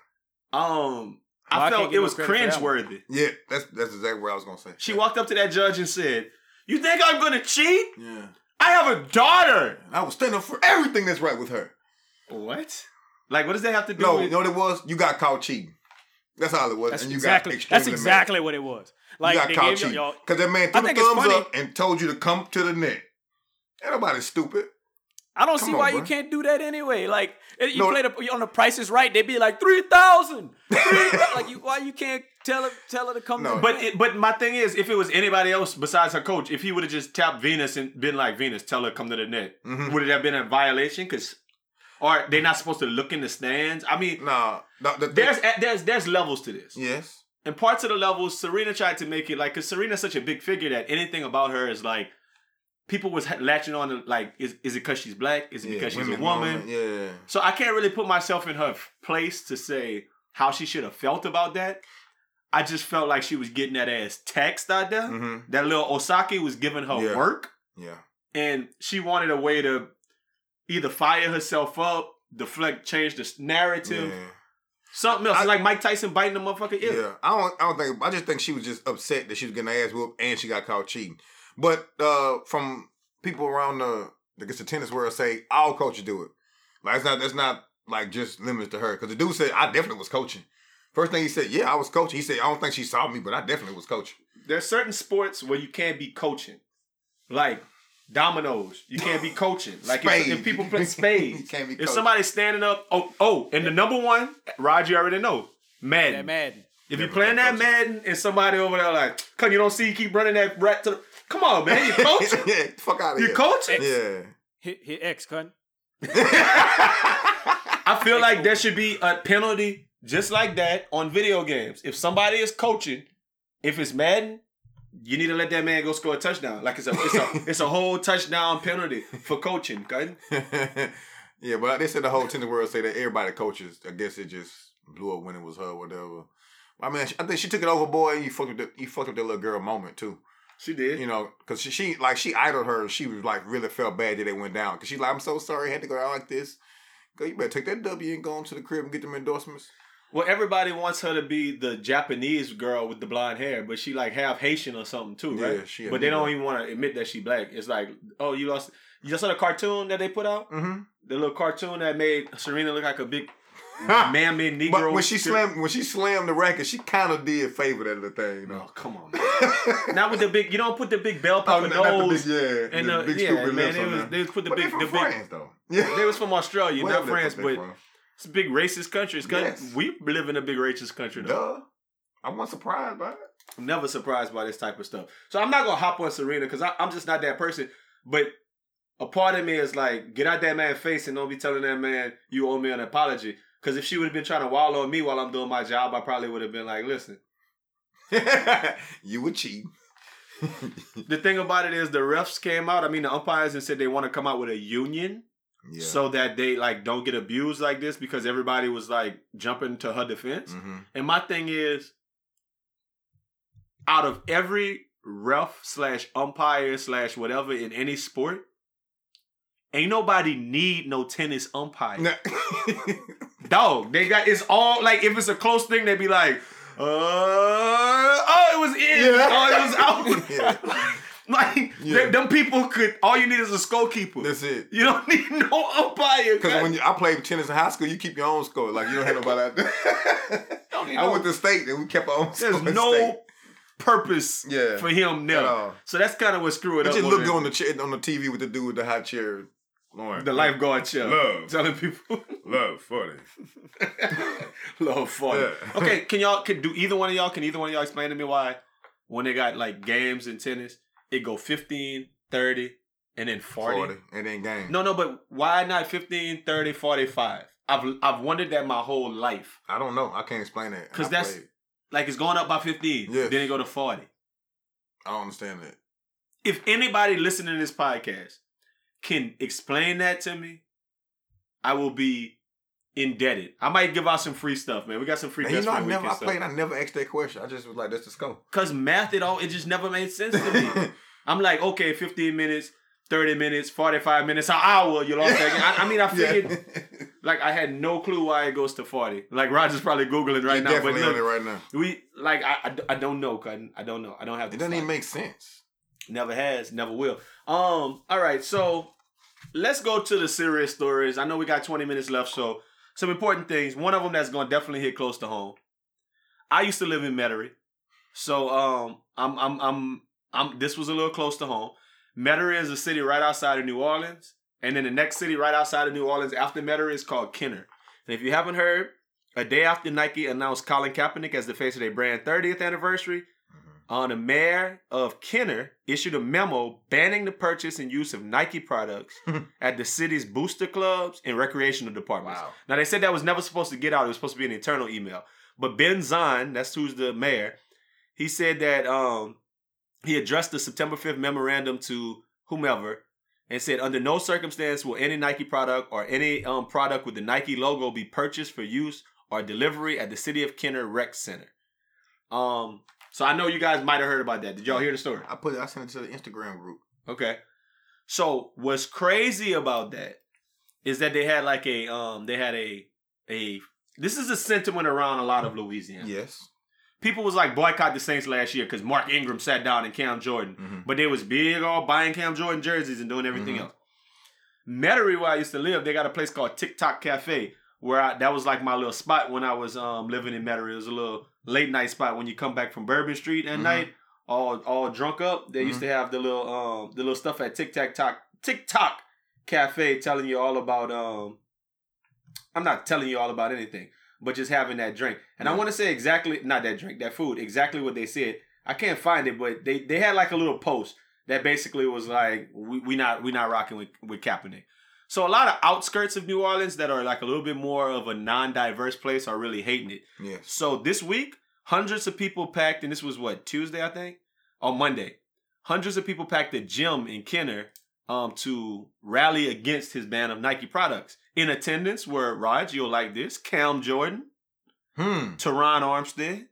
B: Um
C: Well, I
B: I felt
C: give
B: it was
C: credit
B: cringe worthy.
D: yeah. That's that's exactly what I was gonna say.
B: She walked up to that judge and said, You think I'm gonna cheat?
D: Yeah,
B: I have a daughter.
D: I was standing up for everything that's right with her.
B: What? Like, what does that have to do
D: No,
B: with
D: you know what it was? You got caught cheating. That's all it was.
C: That's
D: and you
C: exactly
D: got
C: that's exactly what it was. Like
D: you
C: they
D: got caught
C: gave
D: cheating because that man threw the thumbs up and told you to come to the net. Ain't nobody stupid.
C: I don't
D: Come
C: see
D: on,
C: why
D: bro.
C: you can't do that anyway. Like you
D: No.
C: play the on the Price is Right, they'd be like three thousand. (laughs) like you, why you can't tell her tell her to come?
D: No.
C: to
B: But it, but my thing is, if it was anybody else besides her coach, if he would have just tapped Venus and been like Venus, tell her come to the net,
D: Mhm.
B: would it have been a violation? Because or they're not supposed to look in the stands. I mean,
D: Nah, the, the,
B: there's there's there's levels to this.
D: yes.
B: And parts of the levels, Serena tried to make it like, cause Serena's such a big figure that anything about her is like, people was latching on to like, is is it because she's black? Is it
D: Yeah,
B: because she's a
D: women,
B: woman?
D: Yeah.
B: So I can't really put myself in her place to say how she should have felt about that. I just felt like she was getting that ass text out there.
D: hmm
B: That little Osaka was giving her
D: Yeah.
B: work,
D: Yeah.
B: and she wanted a way to either fire herself up, deflect, change the narrative,
D: Yeah.
B: something else.
D: I-
B: like Mike Tyson biting the motherfucker
D: Yeah. I don't. I don't think. I just think she was just upset that she was getting her ass whooped and she got caught cheating. But uh from people around the, I guess the tennis world say all coaches do it. Like it's not. That's not like just limited to her. Because the dude said I definitely was coaching. First thing he said, yeah, I was coaching. He said I don't think she saw me, but I definitely was coaching.
B: There's certain sports where you can't be coaching, like dominoes. You can't be (sighs) coaching. Like if, if people (laughs) play
D: you
B: spades.
D: can't be
B: If somebody's standing up, oh, oh, and the number one, Rod, you already know, Madden.
C: that Madden.
B: If you're playing
D: been
B: that Madden and somebody over there like, come, you don't see, you keep running that rat to the, come on, man, you (laughs) coaching,
D: yeah, fuck out of here.
B: you
D: here.
B: coaching.
D: Yeah.
C: Hit hit X, cunt. (laughs)
B: I feel like there should be a penalty just like that on video games. If somebody is coaching, if it's Madden, you need to let that man go score a touchdown. Like it's a it's a it's a whole touchdown penalty for coaching. Okay? (laughs)
D: yeah, but they said the whole tennis world say that everybody coaches. I guess it just blew up when it was her, whatever. I mean, I think she took it overboard. And you fucked up, the, you fucked up that little girl moment too.
B: She did.
D: You know, because she, she like she idled her. She was like really felt bad that it went down. Because she like, I'm so sorry, I had to go out like this. Go, you better take that W and go on to the crib and get them endorsements.
B: Well, everybody wants her to be the Japanese girl with the blonde hair, but she like half Haitian or something too, right?
D: Yeah, she
B: but they don't even want to admit that she black. It's like, oh, you lost. You just saw the cartoon that they put out,
D: Mm-hmm.
B: the little cartoon that made Serena look like a big man-made Negro.
D: But when she slammed when she slammed the record, she kind of did favor that little thing, you
B: oh come on, (laughs) man. not with the big. You don't put the big bell
D: Oh,
B: pepper
D: the
B: nose.
D: big, yeah,
B: and
D: the
B: the,
D: big
B: yeah,
D: stupid
B: man, they was they put the
D: But they
B: big
D: from
B: the big.
D: France though. Yeah,
B: They was from Australia, not France, but
D: from.
B: it's a big racist country. It's
D: Yes.
B: we live in a big racist country. Though.
D: Duh. I wasn't surprised by it.
B: I'm never surprised by this type of stuff. So I'm not gonna hop on Serena because I'm just not that person. But a part of me is like, get out that man's face and don't be telling that man you owe me an apology. Because if she would have been trying to wallow on me while I'm doing my job, I probably would have been like, listen. (laughs)
D: you would cheat. (laughs)
B: The thing about it is the refs came out. I mean, the umpires and said they want to come out with a union
D: Yeah.
B: so that they like don't get abused like this because everybody was like jumping to her defense.
D: hmm
B: And my thing is, out of every ref slash umpire slash whatever in any sport, ain't nobody need no tennis umpire. (laughs) Dog, they got it's all like if it's a close thing, they'd be like, uh, oh, it was in,
D: Yeah.
B: oh, it was out. (laughs)
D: Yeah. (laughs)
B: like
D: Yeah.
B: them, people could. All you need is a scorekeeper.
D: That's it.
B: You don't need (laughs) no umpire.
D: Because when you, I played tennis in high school, you keep your own score. Like you don't have nobody out there. I
B: no-
D: went to state and we kept our own
B: There's no
D: state.
B: purpose
D: Yeah.
B: for him now. So that's kind of what screwed it
D: It
B: up.
D: just looked on the chair, on the TV with the dude with the high chair. Lauren.
B: The lifeguard chair.
D: Love.
B: Telling people (laughs)
D: Love, funny. (laughs)
B: love fun.
D: Yeah.
B: Okay, can y'all can do either one of y'all can either one of y'all explain to me why when they got like games in tennis, it go 15, 30, and then 40?
D: 40. And then game.
B: No, no, but why not 15, 30, 45? I've I've wondered that my whole life.
D: I don't know. I can't explain that.
B: 'Cause
D: Because
B: that's-
D: played.
B: Like it's going up by 15,
D: Yes.
B: then it go to 40.
D: I don't understand that.
B: If anybody listening to this podcast can explain that to me, I will be indebted. I might give out some free stuff, man. We got some free
D: And you know, I never, I played, I never asked that question. I just was like, that's the scope.
B: Cause math it all, it just never made sense to me. (laughs) I'm like, okay, 15 minutes, 30 minutes, 45 minutes, an hour, you lost that game. I, I mean, I (laughs) figured
D: yeah.
B: like I had no clue why it goes to 40. Like Roger's probably Googling right now. But
D: definitely on it right now.
B: we like I, I, I don't know, cuz I don't know. I don't have the
D: It doesn't even make sense.
B: Never has, never will. Um, all right, so let's go to the serious stories. I know we got 20 minutes left, so some important things. One of them that's gonna definitely hit close to home. I used to live in Metairie. So um I'm I'm I'm I'm this was a little close to home. Metairie is a city right outside of New Orleans, And then the next city right outside of New Orleans after Metairie is called Kenner. And if you haven't heard, a day after Nike announced Colin Kaepernick as the face of their brand 30th anniversary, on the mayor of Kenner issued a memo banning the purchase and use of Nike products (laughs) at the city's booster clubs and recreational departments.
D: Wow.
B: Now they said that was never supposed to get out; it was supposed to be an internal email. But Ben Zahn, that's who's the mayor, he said that um, he addressed the September 5th memorandum to whomever and said, under no circumstance will any Nike product or any um, product with the Nike logo be purchased for use or delivery at the City of Kenner Rec Center. Um, so I know you guys might have heard about that. Did y'all hear the story?
D: I put it, I sent it to the Instagram group.
B: Okay. So what's crazy about that is that they had like a um they had a a this is a sentiment around a lot of Louisiana.
D: Yes.
B: People was like boycott the Saints last year because Mark Ingram sat down and Cam Jordan.
D: Mhm.
B: But they was big all buying Cam Jordan jerseys and doing everything
D: Mhm.
B: else. Metairie, where I used to live, they got a place called TikTok Cafe, where I, that was like my little spot when I was um living in Metairie. It was a little late night spot when you come back from Bourbon Street at
D: Mhm.
B: night, all all drunk up. They used
D: Mm-hmm.
B: to have the little um the little stuff at TikTok Talk TikTok Cafe telling you all about um. I'm not telling you all about anything, but just having that drink. And I want to say exactly not that drink, that food, exactly what they said. I can't find it, but they they had like a little post that basically was like we, we not we not rocking with with Kaepernick. So a lot of outskirts of New Orleans that are like a little bit more of a non-diverse place are really hating it.
D: Yeah.
B: So this week, hundreds of people packed, and this was what Tuesday, I think, on Monday. Hundreds of people packed the gym in Kenner um, to rally against his ban of Nike products. In attendance were Raj, you'll like this, Cam Jordan,
D: Hmm.
B: Terron Armstead,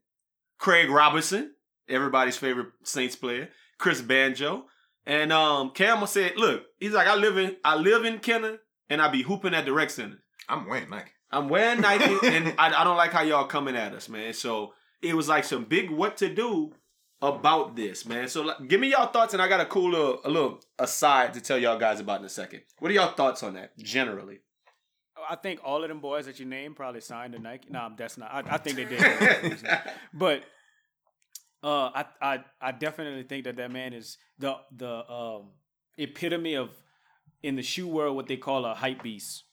B: Craig Robertson, everybody's favorite Saints player, Chris Banjo, and um, Cam said, "Look, he's like, I live in I live in Kenner, and I be hooping at the rec center.
D: I'm wearing Nike.
B: I'm wearing (laughs) Nike, and I, I don't like how y'all coming at us, man. So it was like some big what to do about this, man. So like, give me y'all thoughts, and I got a cool little, a little aside to tell y'all guys about in a second. What are y'all thoughts on that generally?
C: I think all of them boys that you named probably signed to Nike. No, that's not. I, I think they did. (laughs) but uh, I, I I definitely think that that man is the the um, epitome of in the shoe world what they call a hype beast.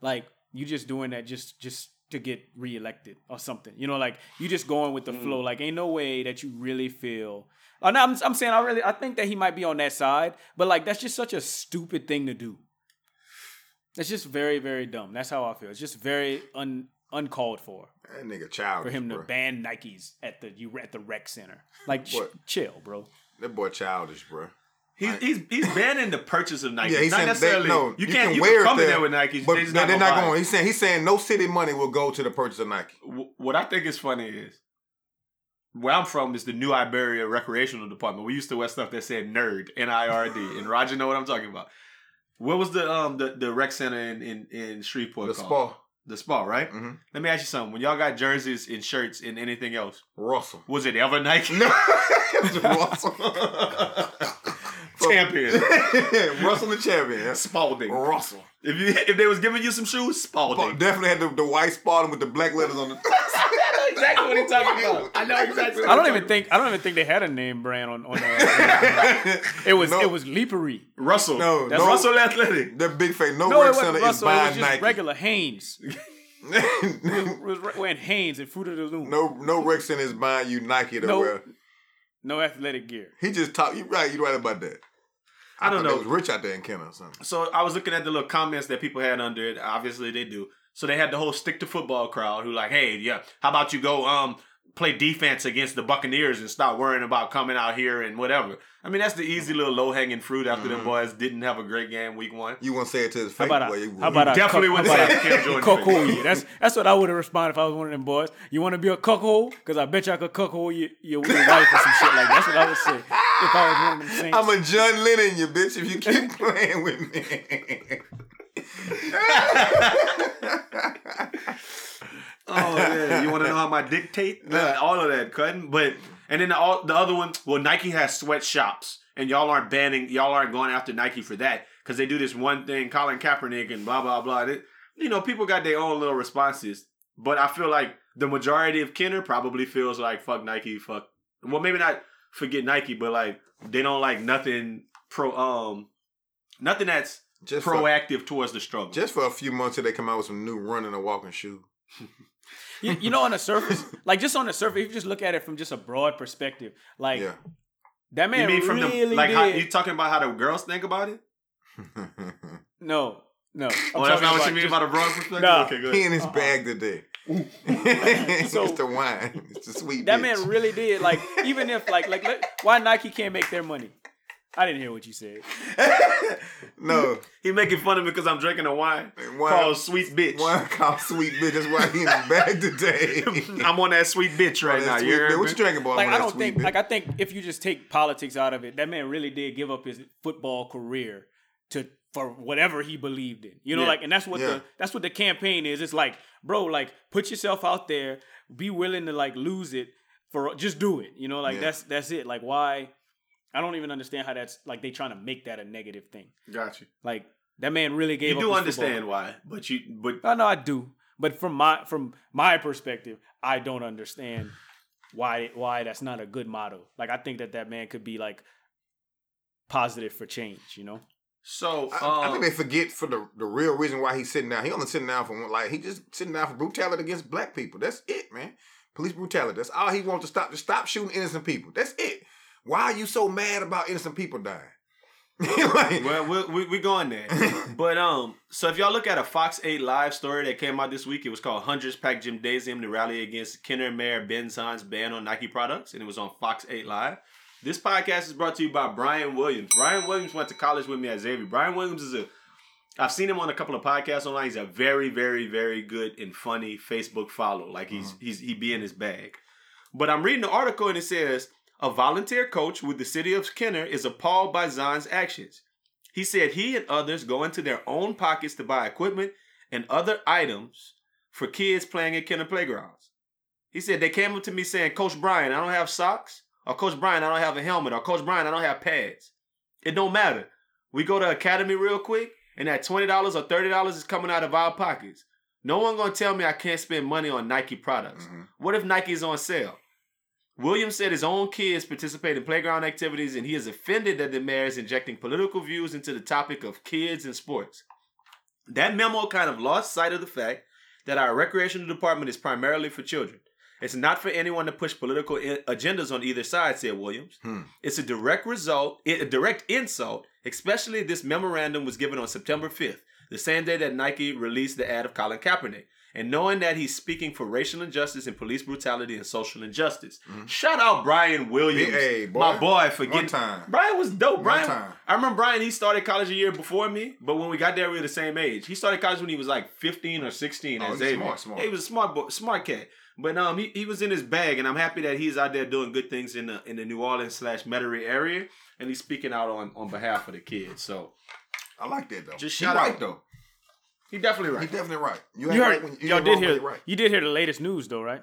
C: Like you just doing that just just to get reelected or something. You know, like you just going with the
B: Mm.
C: flow. Like ain't no way that you really feel. Oh, no, I'm, I'm saying I really I think that he might be on that side, but like that's just such a stupid thing to do. It's just very very dumb. That's how I feel. It's just very un uncalled for
D: That nigga childish.
C: for him to
D: bro.
C: ban Nikes at the you at the rec center. Like ch- chill, bro.
D: That boy childish, bro.
B: He's, he's he's banning the purchase of Nike.
D: Yeah, he's
B: not
D: saying
B: necessarily.
D: they, no,
B: you can't. You,
D: wear
B: can come in
D: there,
B: there with Nike,
D: but
B: they're
D: they-
B: not
D: they're
B: gonna
D: not going. He's saying he's saying no city money will go to the purchase of Nike.
B: Wh- what I think is funny is where I'm from is the New Iberia Recreational Department. We used to wear stuff that said nerd, N I R D, and Roger know what I'm talking about. What was the um the, the rec center in in, in Shreveport
D: The
B: called?
D: spa.
B: The spa, right?
D: hmm
B: Let me ask you something. When y'all got jerseys and shirts and anything else,
D: Russell.
B: was it ever Nike?
D: No, (laughs) (laughs) Russell. (laughs)
B: Champion.
D: Russell the champion.
B: Spalding.
D: Russell.
B: If you if they was giving you some shoes, Spalding.
D: Definitely had the, the white spotting with the black letters on the.
B: Exactly what he's talking about. I know exactly. What
C: I don't
B: he's
C: even
B: talking
C: think I don't even think they had a name brand on on. Uh, (laughs) it was
D: No.
C: it was Leapery.
B: Russell.
D: No,
B: That's
D: no.
B: Russell Athletic.
D: The big face. No,
C: No, it
D: rec
C: wasn't
D: center is
C: Russell. It was
D: buying
C: just
D: Nike.
C: regular Hanes. (laughs) It was re- wearing Hanes and Fruit of the Loom.
D: no, no rec center is buying you Nike to
C: No.
D: wear.
C: No athletic gear.
D: He just talked. You right. You right about that.
B: I don't know.
D: They was rich out there in Kenner or something.
B: So I was looking at the little comments that people had under it. Obviously they do. So they had the whole stick to football crowd who like, hey, yeah, how about you go um play defense against the Buccaneers and stop worrying about coming out here and whatever. I mean that's the easy little low hanging fruit after them
D: Mhm.
B: boys didn't have a great game week one.
D: You want to say it to his
C: How
D: face?
C: about
D: boy,
C: a,
D: you-
C: how about a
B: definitely
C: cuck-
B: wouldn't
C: how about
B: say
C: a
B: Cam Jordan
C: cuckold you? That's that's what I would have responded if I was one of them boys. You want to be a cuckold? Because I bet you I could cuckold your, your, your wife or some shit like that. That's what I would say if I was one of them saints.
D: I'm a John Lennon, you bitch. If you keep (laughs) playing with me. (laughs)
B: Oh yeah, you want to know how my dictate? Yeah, all of that, cutting. But and then the, all, the other one, well, Nike has sweatshops, and y'all aren't banning, y'all aren't going after Nike for that because they do this one thing, Colin Kaepernick and blah blah blah. They- you know, people got their own little responses, but I feel like the majority of Kenner probably feels like fuck Nike, fuck. Well, maybe not forget Nike, but like they don't like nothing pro, um, nothing that's
D: Just for,
B: proactive towards the struggle.
D: just for a few months till they come out with some new running and walking shoe. (laughs)
C: You, you know, on the surface, (laughs) like just on the surface, if you just look at it from just a broad perspective, like
D: Yeah.
C: that
B: you
C: man
B: mean from
C: really
B: the like
C: did.
B: how you talking about how the girls think about it? (laughs)
C: no, no. I'm
B: Oh, that's not what you mean
C: just-
B: about a broad perspective.
C: Nah.
B: Okay, good.
D: he in his
C: Uh-uh.
D: bag today.
C: So-
D: it's the wine. It's the sweet.
C: That
D: bitch.
C: man really did. Like, even if like like let- why Nike can't make their money? I didn't hear what you said. (laughs)
D: no
B: he making fun of me because I'm drinking a wine
D: Wine-
B: called Sweet Bitch.
D: wine called sweet bitch. That's why he in his bag today. (laughs)
B: I'm on that sweet bitch right now.
D: that
B: You
D: sweet bitch. What you drinking, boy?
C: Like
D: I'm
C: I
D: on that
C: don't think
D: bitch.
C: like I think if you just take politics out of it, that man really did give up his football career to for whatever he believed in. You know,
B: Yeah.
C: like and that's what
D: Yeah.
C: the that's what the campaign is. It's like, bro, like put yourself out there, be willing to like lose it for just do it. You know, like
D: Yeah.
C: that's that's it. Like why I don't even understand how that's like they trying to make that a negative thing.
B: Got you.
C: Like that man really gave
B: You
C: up
B: do understand
C: football.
B: why, but you but
C: I know I do, but from my from my perspective, I don't understand why why that's not a good motto. Like I think that that man could be like positive for change. You know,
B: so
D: I, I
B: um,
D: think they forget for the the real reason why he's sitting down. He only sitting down for one, like he just sitting down for brutality against black people. That's it, man. Police brutality. That's all he wants to stop. To stop shooting innocent people. That's it. Why are you so mad about innocent people dying? (laughs) Like-
B: well, we we we going there. (laughs) But um, so if y'all look at a Fox 8 live story that came out this week, it was called Hundreds Pack Gymnasium to rally against Kenner Mayor Ben Zahn's ban on Nike products, and it was on Fox 8 Live. This podcast is brought to you by Brian Williams. Brian Williams went to college with me at Xavier. Brian Williams is a I've seen him on a couple of podcasts online. He's a very, very, very good and funny Facebook follow. Like he's he's he be in his bag. But I'm reading the article and it says a volunteer coach with the city of Kenner is appalled by Zahn's actions. He said he and others go into their own pockets to buy equipment and other items for kids playing at Kenner playgrounds. He said they came up to me saying, Coach Brian, I don't have socks, or Coach Brian, I don't have a helmet, or Coach Brian, I don't have pads. It don't matter. We go to Academy real quick, and that twenty dollars or thirty dollars is coming out of our pockets. No one gonna tell me I can't spend money on Nike products.
D: Mhm.
B: What if Nike is on sale? Williams said his own kids participate in playground activities, and he is offended that the mayor is injecting political views into the topic of kids and sports. That memo kind of lost sight of the fact that our recreational department is primarily for children. It's not for anyone to push political i- agendas on either side, said Williams.
D: Hmm.
B: It's a direct result, a direct insult, especially this memorandum was given on September 5th, the same day that Nike released the ad of Colin Kaepernick. And knowing that he's speaking for racial injustice and police brutality and social injustice.
D: Mhm.
B: Shout out Brian Williams,
D: Hey, boy.
B: my boy, for getting.
D: time.
B: Brian was dope. Brian,
D: time.
B: I remember Brian. He started college a year before me, but when we got there, we were the same age. He started college when he was like fifteen or sixteen.
D: Oh, he's
B: Xavier.
D: smart, smart.
B: He was a smart, boy, smart cat. But um, he, he was in his bag, and I'm happy that he's out there doing good things in the in the New Orleans slash Metairie area, and he's speaking out on on behalf of the kids. So
D: I like that though.
B: Just
D: he
B: shout
D: right
B: out.
D: though.
B: He definitely right.
D: He definitely right. You
C: you
D: ain't
C: heard
D: right when you
C: y'all did hear
D: you're right.
C: you did hear the latest news though, right?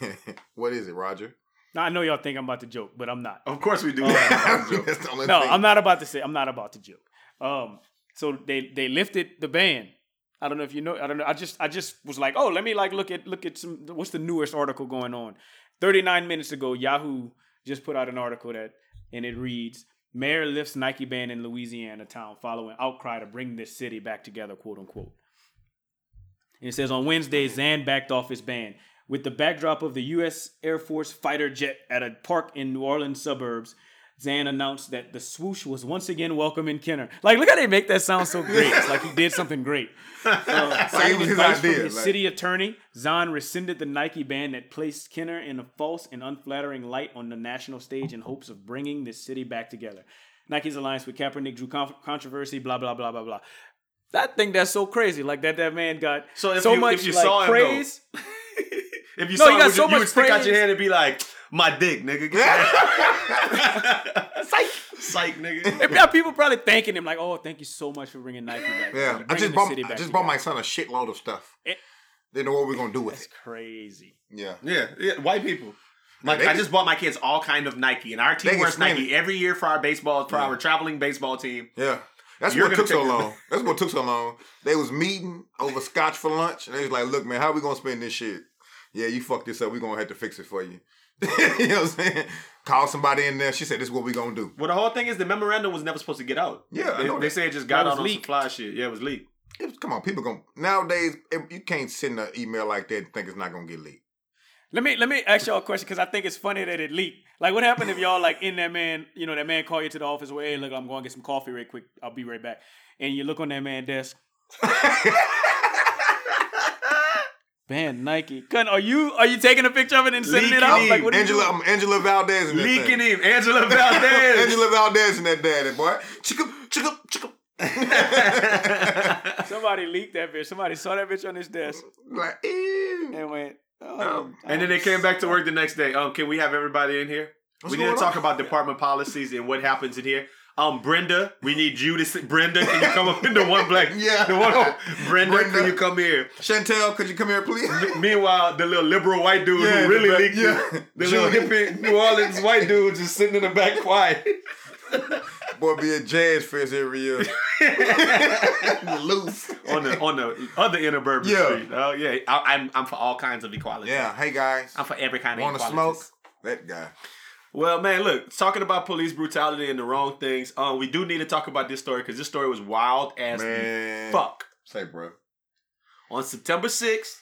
C: (laughs)
D: what is it, Roger?
C: Now I know y'all think I'm about to joke, but I'm not.
B: Of course we do.
D: That's the only
C: No, (laughs)
D: thing.
C: I'm not about to say. I'm not about to joke. Um, so they they lifted the ban. I don't know if you know. I don't know. I just I just was like, oh, let me like look at look at some. What's the newest article going on? 39 minutes ago, Yahoo just put out an article that, and it reads: Mayor lifts Nike ban in Louisiana town following outcry to bring this city back together, quote unquote. And it says on Wednesday, Zahn backed off his ban. With the backdrop of the U.S. Air Force fighter jet at a park in New Orleans suburbs, Zahn announced that the swoosh was once again welcome in Kenner. Like, look how they make that sound so great. It's like he did something great. Uh, (laughs)
D: So it was his
C: advice from his
D: like-
C: city attorney, Zahn rescinded the Nike ban that placed Kenner in a false and unflattering light on the national stage in hopes of bringing this city back together. Nike's alliance with Kaepernick drew con- controversy, blah, blah, blah, blah, blah. I think that's so crazy. Like, that that man got
B: So if
C: so
B: you-
C: much like,
B: him,
C: praise. (laughs) (laughs)
B: if you
C: No,
B: saw
C: you got
B: would
C: so
B: you, you
C: much
B: would stick out your hand and be like, "My dick, nigga." (laughs) Psych, psych, nigga.
C: And now people probably thanking him like, "Oh, thank you so much for bringing Nike back."
D: Yeah, I just bought
C: city
D: I
C: back
D: just bought my son a shitload of stuff.
C: It-
D: they know what we're gonna do with
C: That's
D: it.
C: crazy.
D: Yeah.
B: Yeah, yeah, white people. Like
D: They
B: I
D: just-
B: just bought my kids all kind of Nike, and our team wears Nike
D: it.
B: every year for our baseball, for
D: Yeah.
B: our traveling baseball team.
D: Yeah. That's
B: You're
D: what took so
B: take-
D: long. That's what took so long. They was meeting over scotch for lunch, and they was like, "Look, man, how we gonna spend this shit? Yeah, you fucked this up. We gonna have to fix it for you." (laughs) you know what I'm saying? Call somebody in there. She said, "This is what we gonna do."
B: Well, the whole thing is the memorandum was never supposed to get out.
D: Yeah, I
B: they,
D: know
B: they say it just got
C: was
B: out on
C: leaked.
B: supply shit. Yeah, it was leaked.
D: It was- come on, people going to. nowadays. it- You can't send an email like that and think it's not gonna get leaked.
C: Let me let me ask y'all a question because I think it's funny that it leaked. Like, what happened if y'all like in that man, you know, that man call you to the office? Well, hey, look, I'm going to get some coffee right quick. I'll be right back. And you look on that man desk. (laughs) Man, Nike. Are you are you taking a picture of it and sending it out?
B: in.
C: Like, what
D: Angela,
C: doing?
D: um, Angela Valdez in that
B: Leaking
D: thing.
B: him, Angela Valdez. (laughs)
D: Angela Valdez in that daddy boy. Chicka, chicka, chicka. (laughs)
C: Somebody leaked that bitch. Somebody saw that bitch on his desk
D: like, ew.
C: and went. Oh,
D: Um,
B: and then they came back to work the next day. Um, can we have everybody in here?
D: What's
B: we need to
D: going
B: talk
D: on?
B: about department policies and what happens in here. Um, Brenda, we need you to. Sit. Brenda, can you come up in the one black? (laughs)
D: Yeah.
B: the one. Brenda,
D: Brenda.
B: can you come here?
D: Chantel, could you come here, please?
B: Meanwhile, the little liberal white dude
D: Yeah,
B: who really
D: the-
B: leaked
D: yeah.
B: it, the little hippie New Orleans white dude just sitting in the back quiet. (laughs)
D: Boy, be a Jazz Fest every year. (laughs) Loose.
B: on the on the other end of Bourbon
D: Yeah.
B: Street. Oh yeah, I, I'm I'm for all kinds of equality.
D: Yeah. Hey guys,
B: I'm for every kind of equality.
D: want to smoke? That guy.
B: Well, man, look, talking about police brutality and the wrong things. Um, we do need to talk about this story because this story was wild as
D: Man.
B: fuck.
D: Say, bro.
B: On September 6th,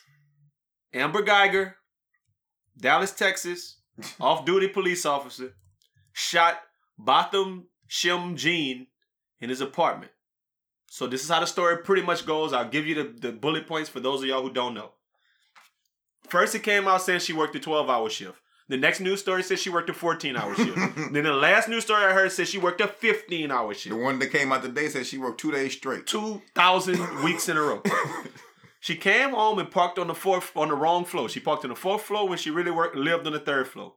B: Amber Guyger, Dallas, Texas, (laughs) off-duty police officer, shot Botham Shem Jean in his apartment. So this is how the story pretty much goes. I'll give you the, the bullet points for those of y'all who don't know. First, it came out saying she worked a 12-hour shift. The next news story says she worked a 14-hour shift. (laughs) then the last news story I heard says she worked a 15-hour shift.
D: The one that came out today said she worked two days straight.
B: 2,000 (laughs) weeks in a row. She came home and parked on the fourth on the wrong floor. She parked on the fourth floor when she really worked lived on the third floor.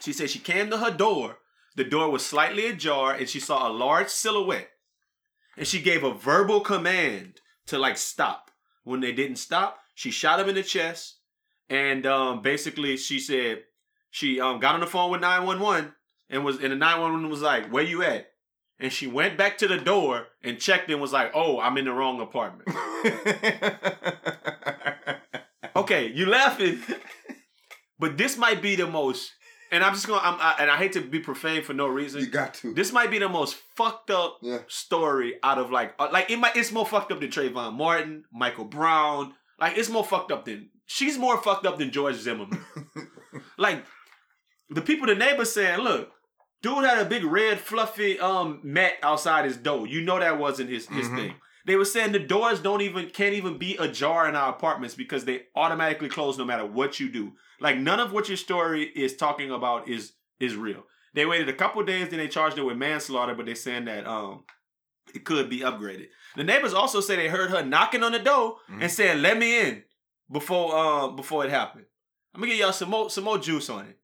B: She said she came to her door. The door was slightly ajar and she saw a large silhouette. And she gave a verbal command to like stop. When they didn't stop, she shot him in the chest. And um, basically she said she um, got on the phone with 911 and was and the 911 was like, Where you at? And she went back to the door and checked and was like, Oh, I'm in the wrong apartment. (laughs) Okay, you laughing, but this might be the most. And I'm just gonna. I'm, I, and I hate to be profane for no reason.
D: you got to.
B: This might be the most fucked up
D: Yeah.
B: story out of like uh, like it might. It's more fucked up than Trayvon Martin, Michael Brown. Like it's more fucked up than she's more fucked up than George Zimmerman. (laughs) like the people, the neighbors saying, "Look, dude had a big red fluffy um mat outside his door. You know that wasn't his his
D: Mhm.
B: thing." They were saying the doors don't even can't even be ajar in our apartments because they automatically close no matter what you do. Like none of what your story is talking about is is real. They waited a couple days, then they charged her with manslaughter, but they're saying that um it could be upgraded. The neighbors also say they heard her knocking on the door
D: Mhm.
B: and saying, "Let me in," before um before it happened. I'm gonna give y'all some more some more juice on it.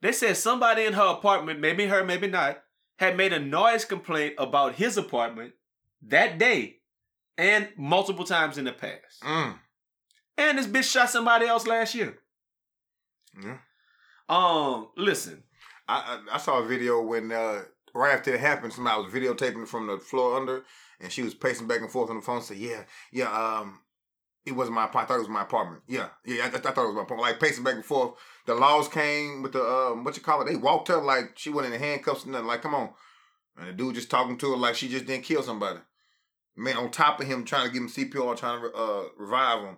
B: They said somebody in her apartment, maybe her, maybe not, had made a noise complaint about his apartment that day and multiple times in the past.
D: Mm.
B: And this bitch shot somebody else last year.
D: Yeah.
B: Um, listen,
D: I, I I saw a video when uh, right after it happened, somebody was videotaping from the floor under, and she was pacing back and forth on the phone. Said, "Yeah, yeah, um, it wasn't my apartment. I thought it was my apartment. Yeah, yeah, I, I thought it was my apartment. Like pacing back and forth. The laws came with the um, what you call it? They walked her like she wasn't in handcuffs or nothing. Like, come on, and the dude just talking to her like she just didn't kill somebody. Man, on top of him trying to give him CPR, trying to uh, revive him,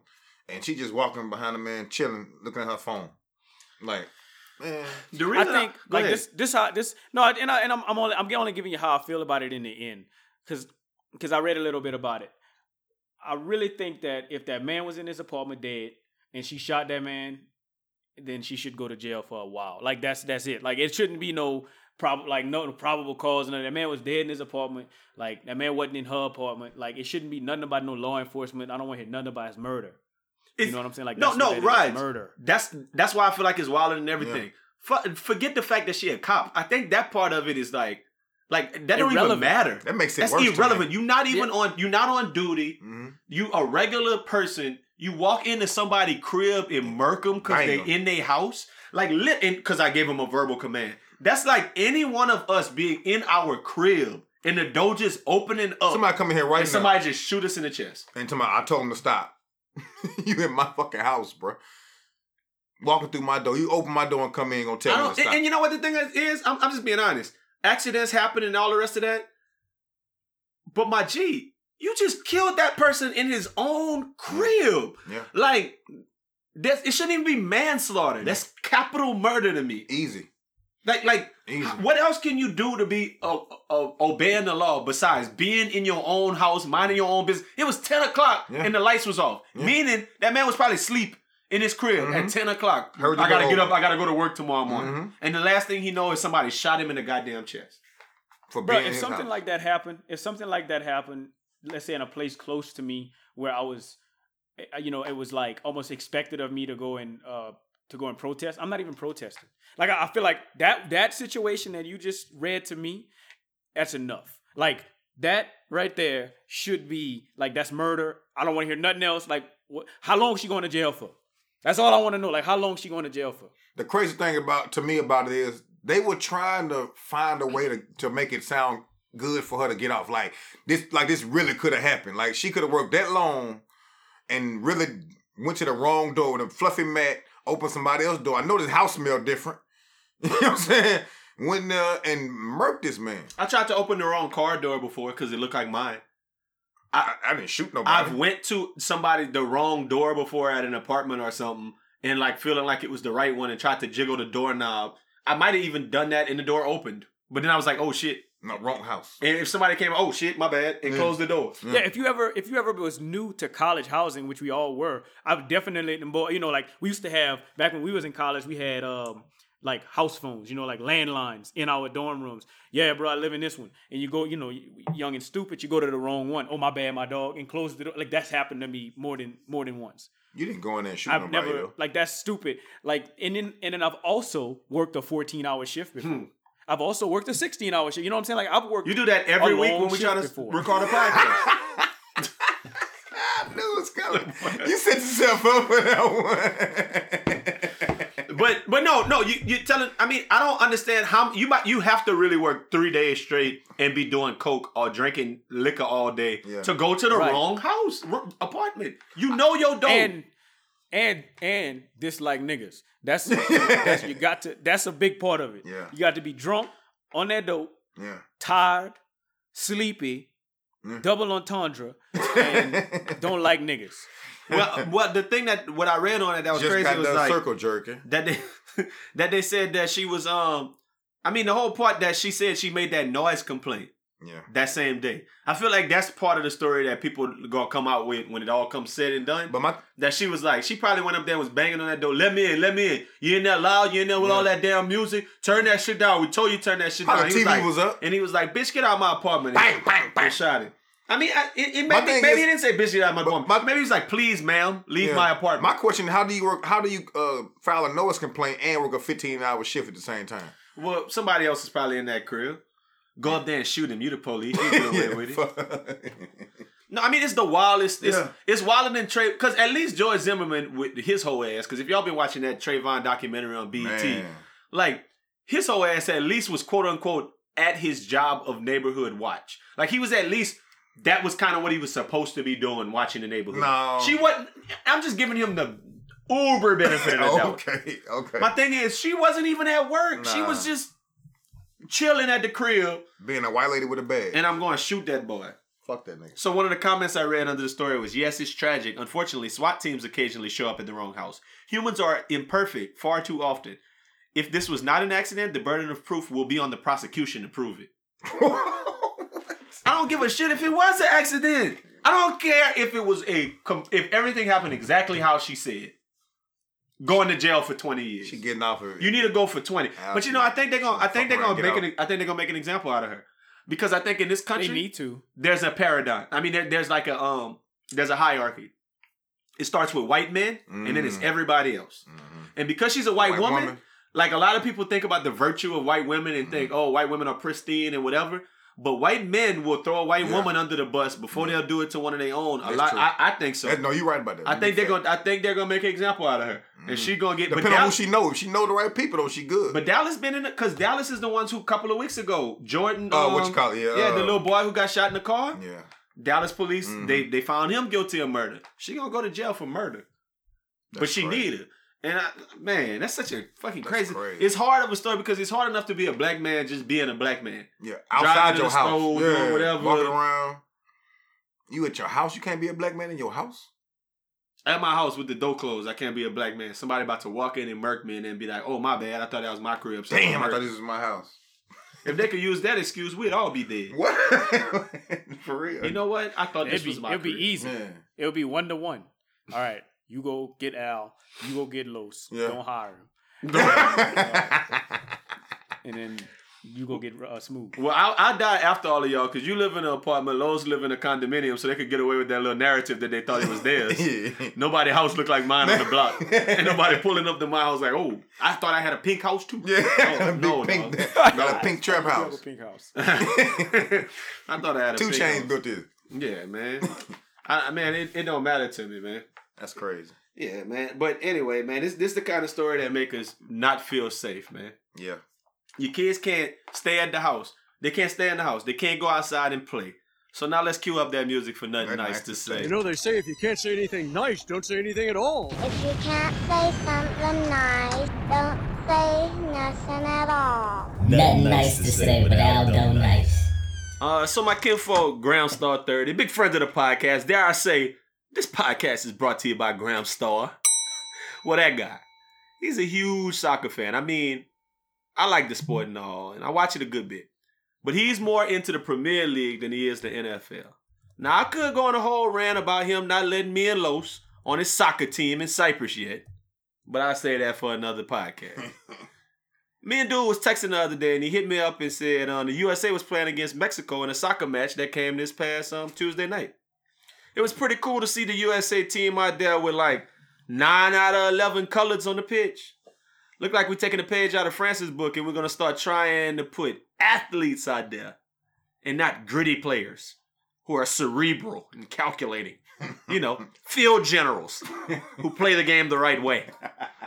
D: and she just walking behind the man, chilling, looking at her phone, like. Man,
B: the
C: I think
B: go
C: like
B: ahead.
C: this this how this no and I and I'm, I'm only I'm only giving you how I feel about it in the end because because I read a little bit about it. I really think that if that man was in his apartment dead and she shot that man, then she should go to jail for a while. Like that's that's it. Like it shouldn't be no prob like no probable cause. No, that man was dead in his apartment. Like that man wasn't in her apartment. Like it shouldn't be nothing about no law enforcement. I don't want to hear nothing about his murder. You know what I'm saying? Like
B: no,
C: that's
B: no,
C: what that is,
B: right.
C: murder.
B: That's that's why I feel like it's wilder than everything. Fu- forget the fact that she a cop. I think that part of it is like, like that don't even matter.
D: that makes it
B: That's
D: worse.
B: irrelevant. You're not even on. You're not on duty.
D: hmm
B: You a regular person. You walk into somebody crib and murk them because they
D: Bang 'em.
B: in their house. Like lit because I gave them a verbal command. That's like any one of us being in our crib and the door just opening up
D: Somebody coming here right
B: and
D: now.
B: somebody just shoot us in the chest.
D: And to my, I told him to stop. (laughs) you in my fucking house, bro. walking through my door. You open my door and come in, gonna
B: I
D: tell me
B: and, and you know what the thing is? is I'm, I'm just being honest. Accidents happen and all the rest of that. But my G, you just killed that person in his own crib.
D: yeah,
B: Like, that's, it shouldn't even be manslaughter. That's capital murder to me.
D: easy,
B: Like, like,
D: easy.
B: what else can you do to be uh, uh, obeying the law besides being in your own house, minding your own business? It was ten o'clock
D: Yeah.
B: and the lights was off,
D: Yeah.
B: meaning that man was probably asleep in his crib
D: Mhm.
B: at ten o'clock.
D: Heard
B: I gotta
D: door
B: get up. I gotta go to work tomorrow morning.
D: Mhm.
B: And the last thing he knows is somebody shot him in the goddamn chest.
D: For
C: Bro,
D: being in
C: if something
D: house.
C: like that happened, if something like that happened, let's say in a place close to me where I was, eh, you know, it was like almost expected of me to go and uh to go and protest. I'm not even protesting. Like I, I feel like that that situation that you just read to me, that's enough. Like that right there should be like that's murder. I don't want to hear nothing else. Like how long she going to jail for? That's all I want to know. Like how long she going to jail for?
D: the crazy thing about to me about it is they were trying to find a way to, to make it sound good for her to get off. Like this, like this really could have happened. Like she could have worked that long and really went to the wrong door with a fluffy mat, opened somebody else's door. I know this house smelled different. (laughs) You know what I'm saying? Went there and murked this man.
B: I tried to open the wrong car door before because it looked like mine.
D: I, I didn't shoot nobody.
B: I've went to somebody the wrong door before at an apartment or something, and like feeling like it was the right one and tried to jiggle the doorknob. I might have even done that and the door opened, but then I was like, oh shit.
D: No, wrong house.
B: And if somebody came, oh shit, my bad, and
D: Yeah.
B: closed the door.
D: Yeah.
C: Yeah, if you ever if you ever was new to college housing, which we all were, I've definitely you know like we used to have back when we was in college, we had um like house phones, you know, like landlines in our dorm rooms. Yeah, bro, I live in this one, and you go, you know, young and stupid, you go to the wrong one. Oh my bad, my dog, and close the door. Like that's happened to me more than more than once.
D: You didn't go in there and shoot
C: I've
D: nobody
C: never
D: though.
C: like that's stupid. Like and then and then I've also worked a fourteen hour shift before.
B: Hmm.
C: I've also worked a sixteen hour shift. You know what I'm saying? Like I've worked.
B: You do that every week when we try to
C: shift before.
B: record a podcast. (laughs)
D: I knew it was coming. you set yourself up for that one.
B: but but no no you you telling I mean I don't understand how you might you have to really work three days straight and be doing coke or drinking liquor all day
D: Yeah.
B: to go to the
C: Right.
B: wrong house r- apartment. You know your dope.
C: and and and dislike niggas. That's, (laughs) that's you got to. That's a big part of it.
D: Yeah.
C: you got to be drunk on that dope,
D: yeah.
C: tired, sleepy,
D: Mm.
C: double entendre, and (laughs) don't like niggas.
B: well, well, the thing that what I read on it that was
D: Just
B: crazy
D: got
B: was
D: done
B: like
D: circle jerking.
B: that they (laughs) that they said that she was um. I mean, the whole part that she said she made that noise complaint
D: Yeah.
B: that same day. I feel like that's part of the story that people gonna come out with when it all comes said and done.
D: But my
B: that she was like, she probably went up there and was banging on that door. Let me in, let me in. You in there loud? You in there with
D: Yeah.
B: all that damn music? Turn that shit down. We told you turn that shit
D: How
B: down. He
D: TV
B: like-
D: was up.
B: and he was like, "Bitch, get out of my apartment."
D: bang, bang, bang.
B: and shot him. I mean, I, it, it maybe, maybe
D: is-
B: he didn't say, "Bitch, get out of my apartment."
D: my-
B: maybe he was like, "Please, ma'am, leave
D: Yeah.
B: my apartment."
D: My question: How do you work? How do you uh, file a noise complaint and work a fifteen hour shift at the same time?
B: well, somebody else is probably in that crib. Go up there and shoot him. You the police. (laughs) You get away with it. No, I mean it's the wildest. It's
D: Yeah.
B: it's wilder than Trey. Because at least George Zimmerman with his whole ass. Because if y'all been watching that Trayvon documentary on BET,
D: Man.
B: like his whole ass at least was quote unquote at his job of neighborhood watch. Like he was at least that was kind of what he was supposed to be doing, watching the neighborhood.
D: No.
B: she wasn't. I'm just giving him the uber benefit of the (laughs) doubt.
D: okay, okay.
B: My thing is, she wasn't even at work. She was just chilling at the crib,
D: Being a white lady with a bag.
B: and I'm going to shoot that boy.
D: Fuck that nigga.
B: So one of the comments I read under the story was, "Yes, it's tragic. Unfortunately, SWAT teams occasionally show up at the wrong house. Humans are imperfect far too often. If this was not an accident, the burden of proof will be on the prosecution to prove it. (laughs) I don't give a shit if it was an accident. I don't care if it was a if everything happened exactly how she said. Going to jail for twenty years.
D: she getting off of it.
B: You need to go for twenty. But you know, I think they're gonna. I think they're gonna make an. I think they're gonna make an example out of her because I think in this
C: They
B: country
C: need to.
B: there's a paradigm. I mean, there, there's like a um, there's a hierarchy. It starts with white men, and then it's
D: Mm.
B: everybody else.
D: Mhm.
B: And because she's a white,
D: White
B: woman,
D: woman.
B: like a lot of people think about the virtue of white women and think, oh, white women are pristine and whatever. But white men will throw a white
D: Yeah.
B: woman under the bus before they'll do it to one of their own. A lot,
D: true.
B: I, I think so.
D: That- no, you're right about that.
B: I think they're gonna. I think they're gonna make an example out of her, and she gonna get. But,
D: Depending on who she know. If she know the right people, though, she good.
B: but Dallas been in it because Dallas is the ones who a couple of weeks ago, Jordan.
D: uh,
B: um,
D: what you call it? Yeah,
B: Yeah,
D: uh,
B: the little boy who got shot in the car.
D: Yeah.
B: Dallas police
D: Mhm.
B: they they found him guilty of murder. She gonna go to jail for murder, but she
D: crazy.
B: need it. And I, man, that's such a fucking crazy.
D: crazy.
B: It's hard of a story because it's hard enough to be a black man just being a black man.
D: Yeah,
B: Driving
D: outside
B: in
D: your
B: the
D: house,
B: snow,
D: yeah,
B: doing whatever.
D: walking around. You at your house? You can't be a black man in your house.
B: At my house with the door closed, I can't be a black man. Somebody about to walk in and murk me and then be like, "Oh my bad, I thought that was my crib." so
D: Damn, I thought this was my house. (laughs)
B: If they could use that excuse, we'd all be dead. (laughs)
D: What? (laughs) For real?
B: You know what? I thought this
C: It'd be,
B: was my
C: it'd be easy.
D: Yeah.
C: It'll be one to one. All right, you go get Al. You go get Los.
D: Yeah.
C: Don't hire him. (laughs) And then you go get uh, Smooth.
B: Well, I, I die after all of y'all because you live in an apartment, Lowe's live in a condominium, so they could get away with that little narrative that they thought it was theirs. (laughs)
D: yeah.
B: Nobody house looked like mine on the block. (laughs) and nobody pulling up to my house like, oh, I thought I had a pink house too.
D: Yeah,
B: Oh,
D: big
B: no,
D: pink,
B: no.
D: got a pink trap house.
C: pink house.
B: I thought I had a
D: Two
B: pink
D: chains
B: house.
D: built this.
B: Yeah, man. I, I- man, it, it don't matter to me, man.
D: That's crazy.
B: Yeah, man. But anyway, man, this this the kind of story that make us not feel safe, man.
D: Yeah.
B: Your kids can't stay at the house. They can't stay in the house. They can't go outside and play. So now let's cue up that music for nothing
D: Nothing
B: nice
D: nice
B: to
D: to
B: say.
D: say.
E: You know, they say if you can't say anything nice, don't say anything at all.
F: If you can't say something nice, don't say nothing at all.
G: Nothing nice to say, but Al don't nice.
B: Uh, so my kinfolk, Graham Star 30, big friend of the podcast. Dare I say, this podcast is brought to you by Graham Star. (laughs) well, that guy. He's a huge soccer fan. I mean, I like the sport and all, and I watch it a good bit. But he's more into the Premier League than he is the NFL. Now, I could go on a whole rant about him not letting me and Los on his soccer team in Cyprus yet, but I'll say that for another podcast. (laughs) Me and dude was texting the other day, and he hit me up and said um, the USA was playing against Mexico in a soccer match that came this past um, Tuesday night. It was pretty cool to see the USA team out there with like nine out of eleven colors on the pitch. Looked like we're taking a page out of Francis' book, and we're gonna start trying to put athletes out there, and not gritty players who are cerebral and calculating. (laughs) You know, field generals who play the game the right way,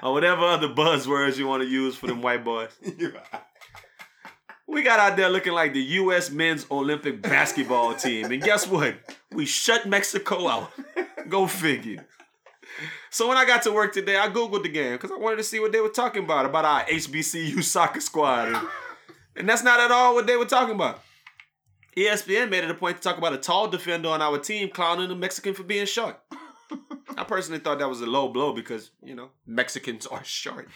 B: or whatever other buzzwords you want to use for them white boys. (laughs) We got out there looking like the U.S. men's Olympic basketball team. And guess what? We shut Mexico out. Go figure. So when I got to work today, I Googled the game because I wanted to see what they were talking about, about our HBCU (laughs) soccer squad. And, and that's not at all what they were talking about. ESPN made it a point to talk about a tall defender on our team clowning a Mexican for being short. I personally thought that was a low blow because, you know, Mexicans are short.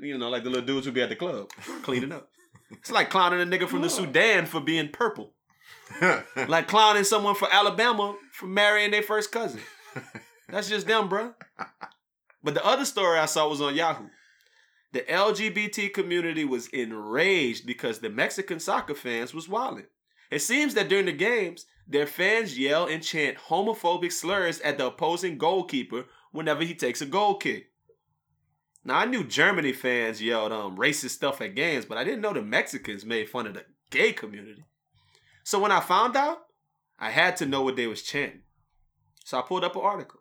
B: You know, like the little dudes who be at the club cleaning up. It's like clowning a nigga from the Sudan for being purple. (laughs) Like clowning someone for Alabama for marrying their first cousin. (laughs) That's just them, bro. But the other story I saw was on Yahoo. The LGBT community was enraged because the Mexican soccer fans was wilding. It seems that during the games, their fans yell and chant homophobic slurs at the opposing goalkeeper whenever he takes a goal kick. Now I knew Germany fans yelled um racist stuff at games, but I didn't know the Mexicans made fun of the gay community. So when I found out, I had to know what they was chanting. So I pulled up an article.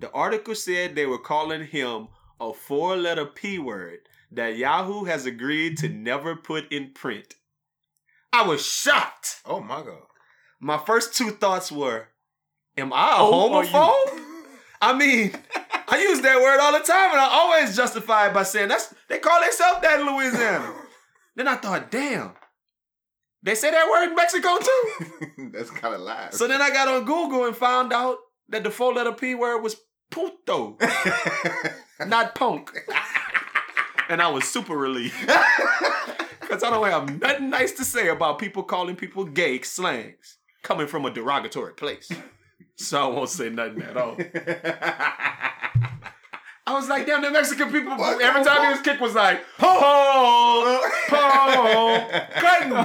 B: The article said they were calling him a four-letter P word that Yahoo has agreed to never put in print. I was shocked.
D: oh my god.
B: My first two thoughts were, am I a
C: Oh,
B: homophobe? (laughs) I mean, (laughs) I use that word all the time, and I always justify it by saying that's they call themselves that in Louisiana. (laughs) then I thought, damn, they say that word in Mexico too. (laughs)
D: That's kind of lies.
B: so then I got on Google and found out that the four-letter P word was puto, (laughs) not punk. and I was super relieved. Because I don't have nothing nice to say about people calling people gay slangs coming from a derogatory place. So I won't say nothing at all. I was like, damn, the Mexican people,
D: What?
B: every time his kick was like, ho ho, ho, cutting down.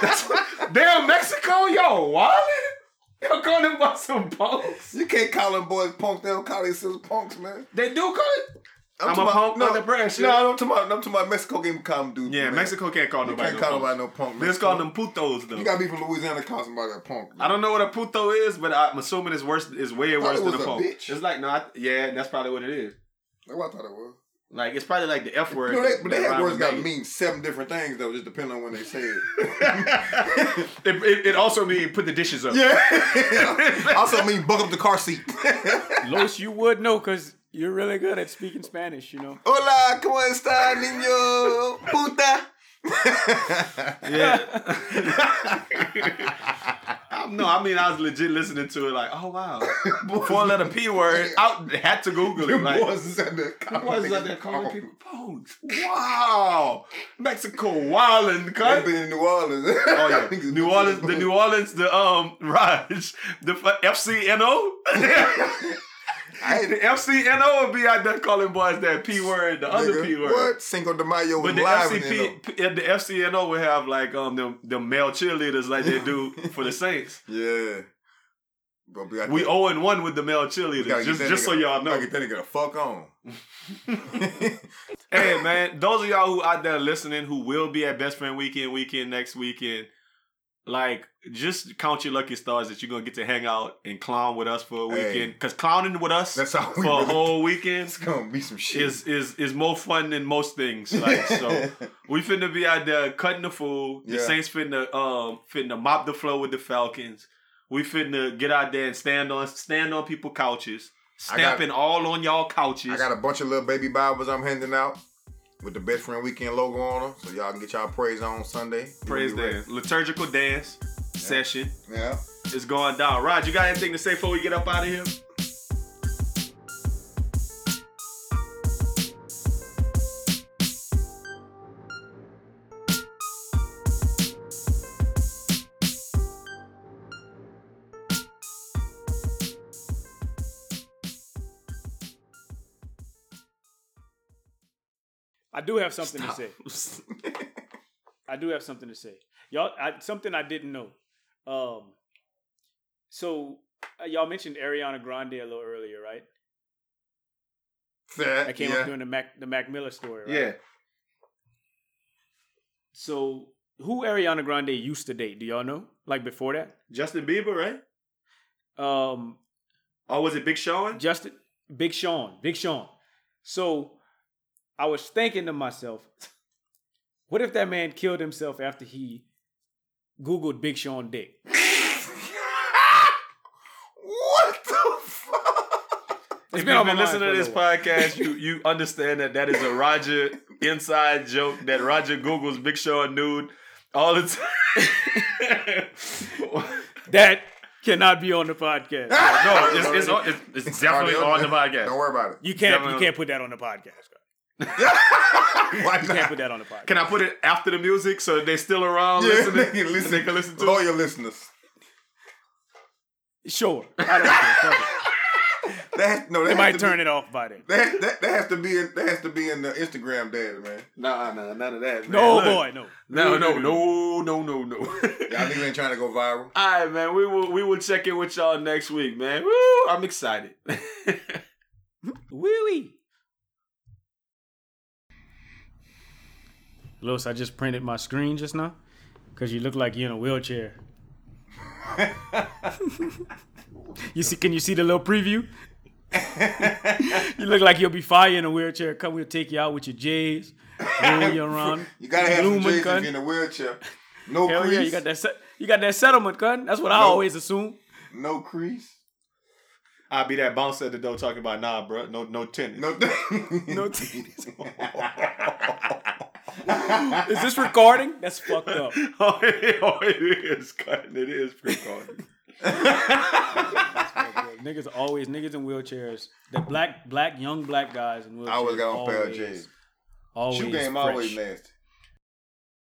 B: That's what- (laughs) damn, Mexico, yo, wildin'? Y'all calling them about some punks?
D: you can't call them boys punks. They don't call themselves punks, man.
B: They do call it? I'm
D: talking
B: a punk
D: no,
B: under pressure.
D: No, I'm talking about, I'm talking about Mexico game call them dudes.
B: Yeah,
D: man.
B: Mexico can't call nobody.
D: You can't
B: no
D: call nobody no punk.
B: They just
D: Mexico.
B: call them putos, though.
D: You gotta be from Louisiana to call somebody a punk.
B: I don't know what a puto is, but I'm assuming it's worse. It's way
D: thought
B: worse
D: it
B: than a
D: a
B: punk.
D: bitch.
B: It's like no, I, yeah, that's probably what it is.
D: That's what I thought it was.
B: Like it's probably like the F word.
D: You know, they, but they
B: that
D: have
B: rhyme
D: words got
B: gay.
D: mean seven different things though, just depending on when they say it. (laughs)
B: it, it, it also means put the dishes up.
D: yeah. (laughs) (laughs) also mean buck up the car seat.
C: Los, you would know because You're really good at speaking Spanish, you know.
D: Hola, ¿cómo está, niño? Puta. (laughs) Yeah. (laughs)
B: no, I mean I was legit listening to it like, oh wow, (laughs) four letter p word. I had to Google it. Like,
D: boys is out there
B: the boys is out there calling people phones. Wow, Mexico wildin',
D: I've
B: cut.
D: been in New Orleans.
B: Oh yeah, New Orleans, the New Orleans, the um Raj, the FCNO.
D: I
B: the FCNO would be out there calling boys that p word, the other p word.
D: What? Cinco de Mayo was
B: But the
D: live in there,
B: FCP, p- the FCNO would have like um the the male cheerleaders like they do (laughs) for the Saints.
D: Yeah. But we,
B: We
D: that-
B: 0 and 1 with the male cheerleaders, just, just so y'all know.
D: Get that nigga the fuck on. (laughs)
B: hey, man, those of y'all who out there listening who will be at Best Friend Weekend, weekend, next weekend, like, just count your lucky stars that you're to get to hang out and clown with us for a
D: Hey.
B: weekend. Because clowning with us
D: That's how
B: for a
D: really-
B: whole weekend
D: It's gonna be some shit.
B: is, is, is more fun than most things. Like, so (laughs) we finna be out there cutting the fool. The
D: Yeah.
B: Saints finna, um, finna mop the floor with the Falcons. We finna get out there and stand on stand on people couches,
D: I got-
B: stamping all on y'all couches.
D: I got a bunch of little baby Bibles I'm handing out with the Best Friend Weekend logo on them, so y'all can get y'all praise on Sunday.
B: praise dance, liturgical dance session.
D: Yeah.
B: It's going down. Rod, you got anything to say before we get up out of here?
C: Do have something to say. (laughs) I do have something to say. Y'all, I, something I didn't know. Um, so uh, y'all mentioned Ariana Grande a little earlier, right? That came
D: yeah.
C: up during the Mac the Mac Miller story, right?
B: Yeah.
C: So who Ariana Grande used to date? Do y'all know? Like before that?
B: Justin Bieber, right?
C: Um,
B: Or was it Big Sean?
C: Justin, Big Sean, Big Sean. So I was thinking to myself, (laughs) what if that man killed himself after he Googled Big Sean dick? (laughs)
D: What the fuck?
C: It's
B: if
C: been
B: you've been listening to this podcast, you you understand that that is a Roger inside joke that Roger Googles Big Sean nude all the time. (laughs)
C: That cannot be on the podcast.
B: no, it's, it's, on- it's, it's definitely on the podcast.
D: Don't worry about it.
C: You can't
B: Definitely-
C: you can't put that on the podcast. (laughs)
D: Why
C: You can't put that on the podcast.
B: Can I put it after the music so they're still around
D: Yeah,
B: listening?
D: they (laughs) can listen.
B: They can listen to it?
D: Loyal listeners.
C: Sure. I don't care. (laughs)
D: That has, no, that
C: They might turn
D: be,
C: it off by then.
D: That, that, that has to be in that has to be in the Instagram data, man.
B: Nah, nah, none of that. Man.
C: No
B: Look.
C: boy, no.
B: No, no, no, no, no, no.
D: Y'all niggas ain't trying to go viral.
B: All right, man. We will we will check in with y'all next week, man. Woo! I'm excited.
C: Wee wee. Los, I just printed my screen just now because you look like you're in a wheelchair. (laughs) you see? Can you see the little preview? you look like you'll be fire in a wheelchair. Come, we'll take you out with your J's, roll you around. (laughs)
D: You gotta have some
C: Blooming,
D: J's if you're in a wheelchair. No
C: Hell
D: crease.
C: yeah, you got that. Se- you got that settlement, gun. That's what I always assume.
D: No crease.
B: I'll be that bouncer at the door talking about nah, bro. No, no tennis.
D: No. (laughs)
C: No titties. Is this recording? That's fucked up.
B: oh, (laughs) it, oh, it is cutting. It is recording. (laughs)
C: niggas always niggas in wheelchairs. The black black young black guys in wheelchairs.
D: I always got on pair of
C: always-
D: J's.
C: Always
D: Shoe game
C: fresh.
D: always nasty.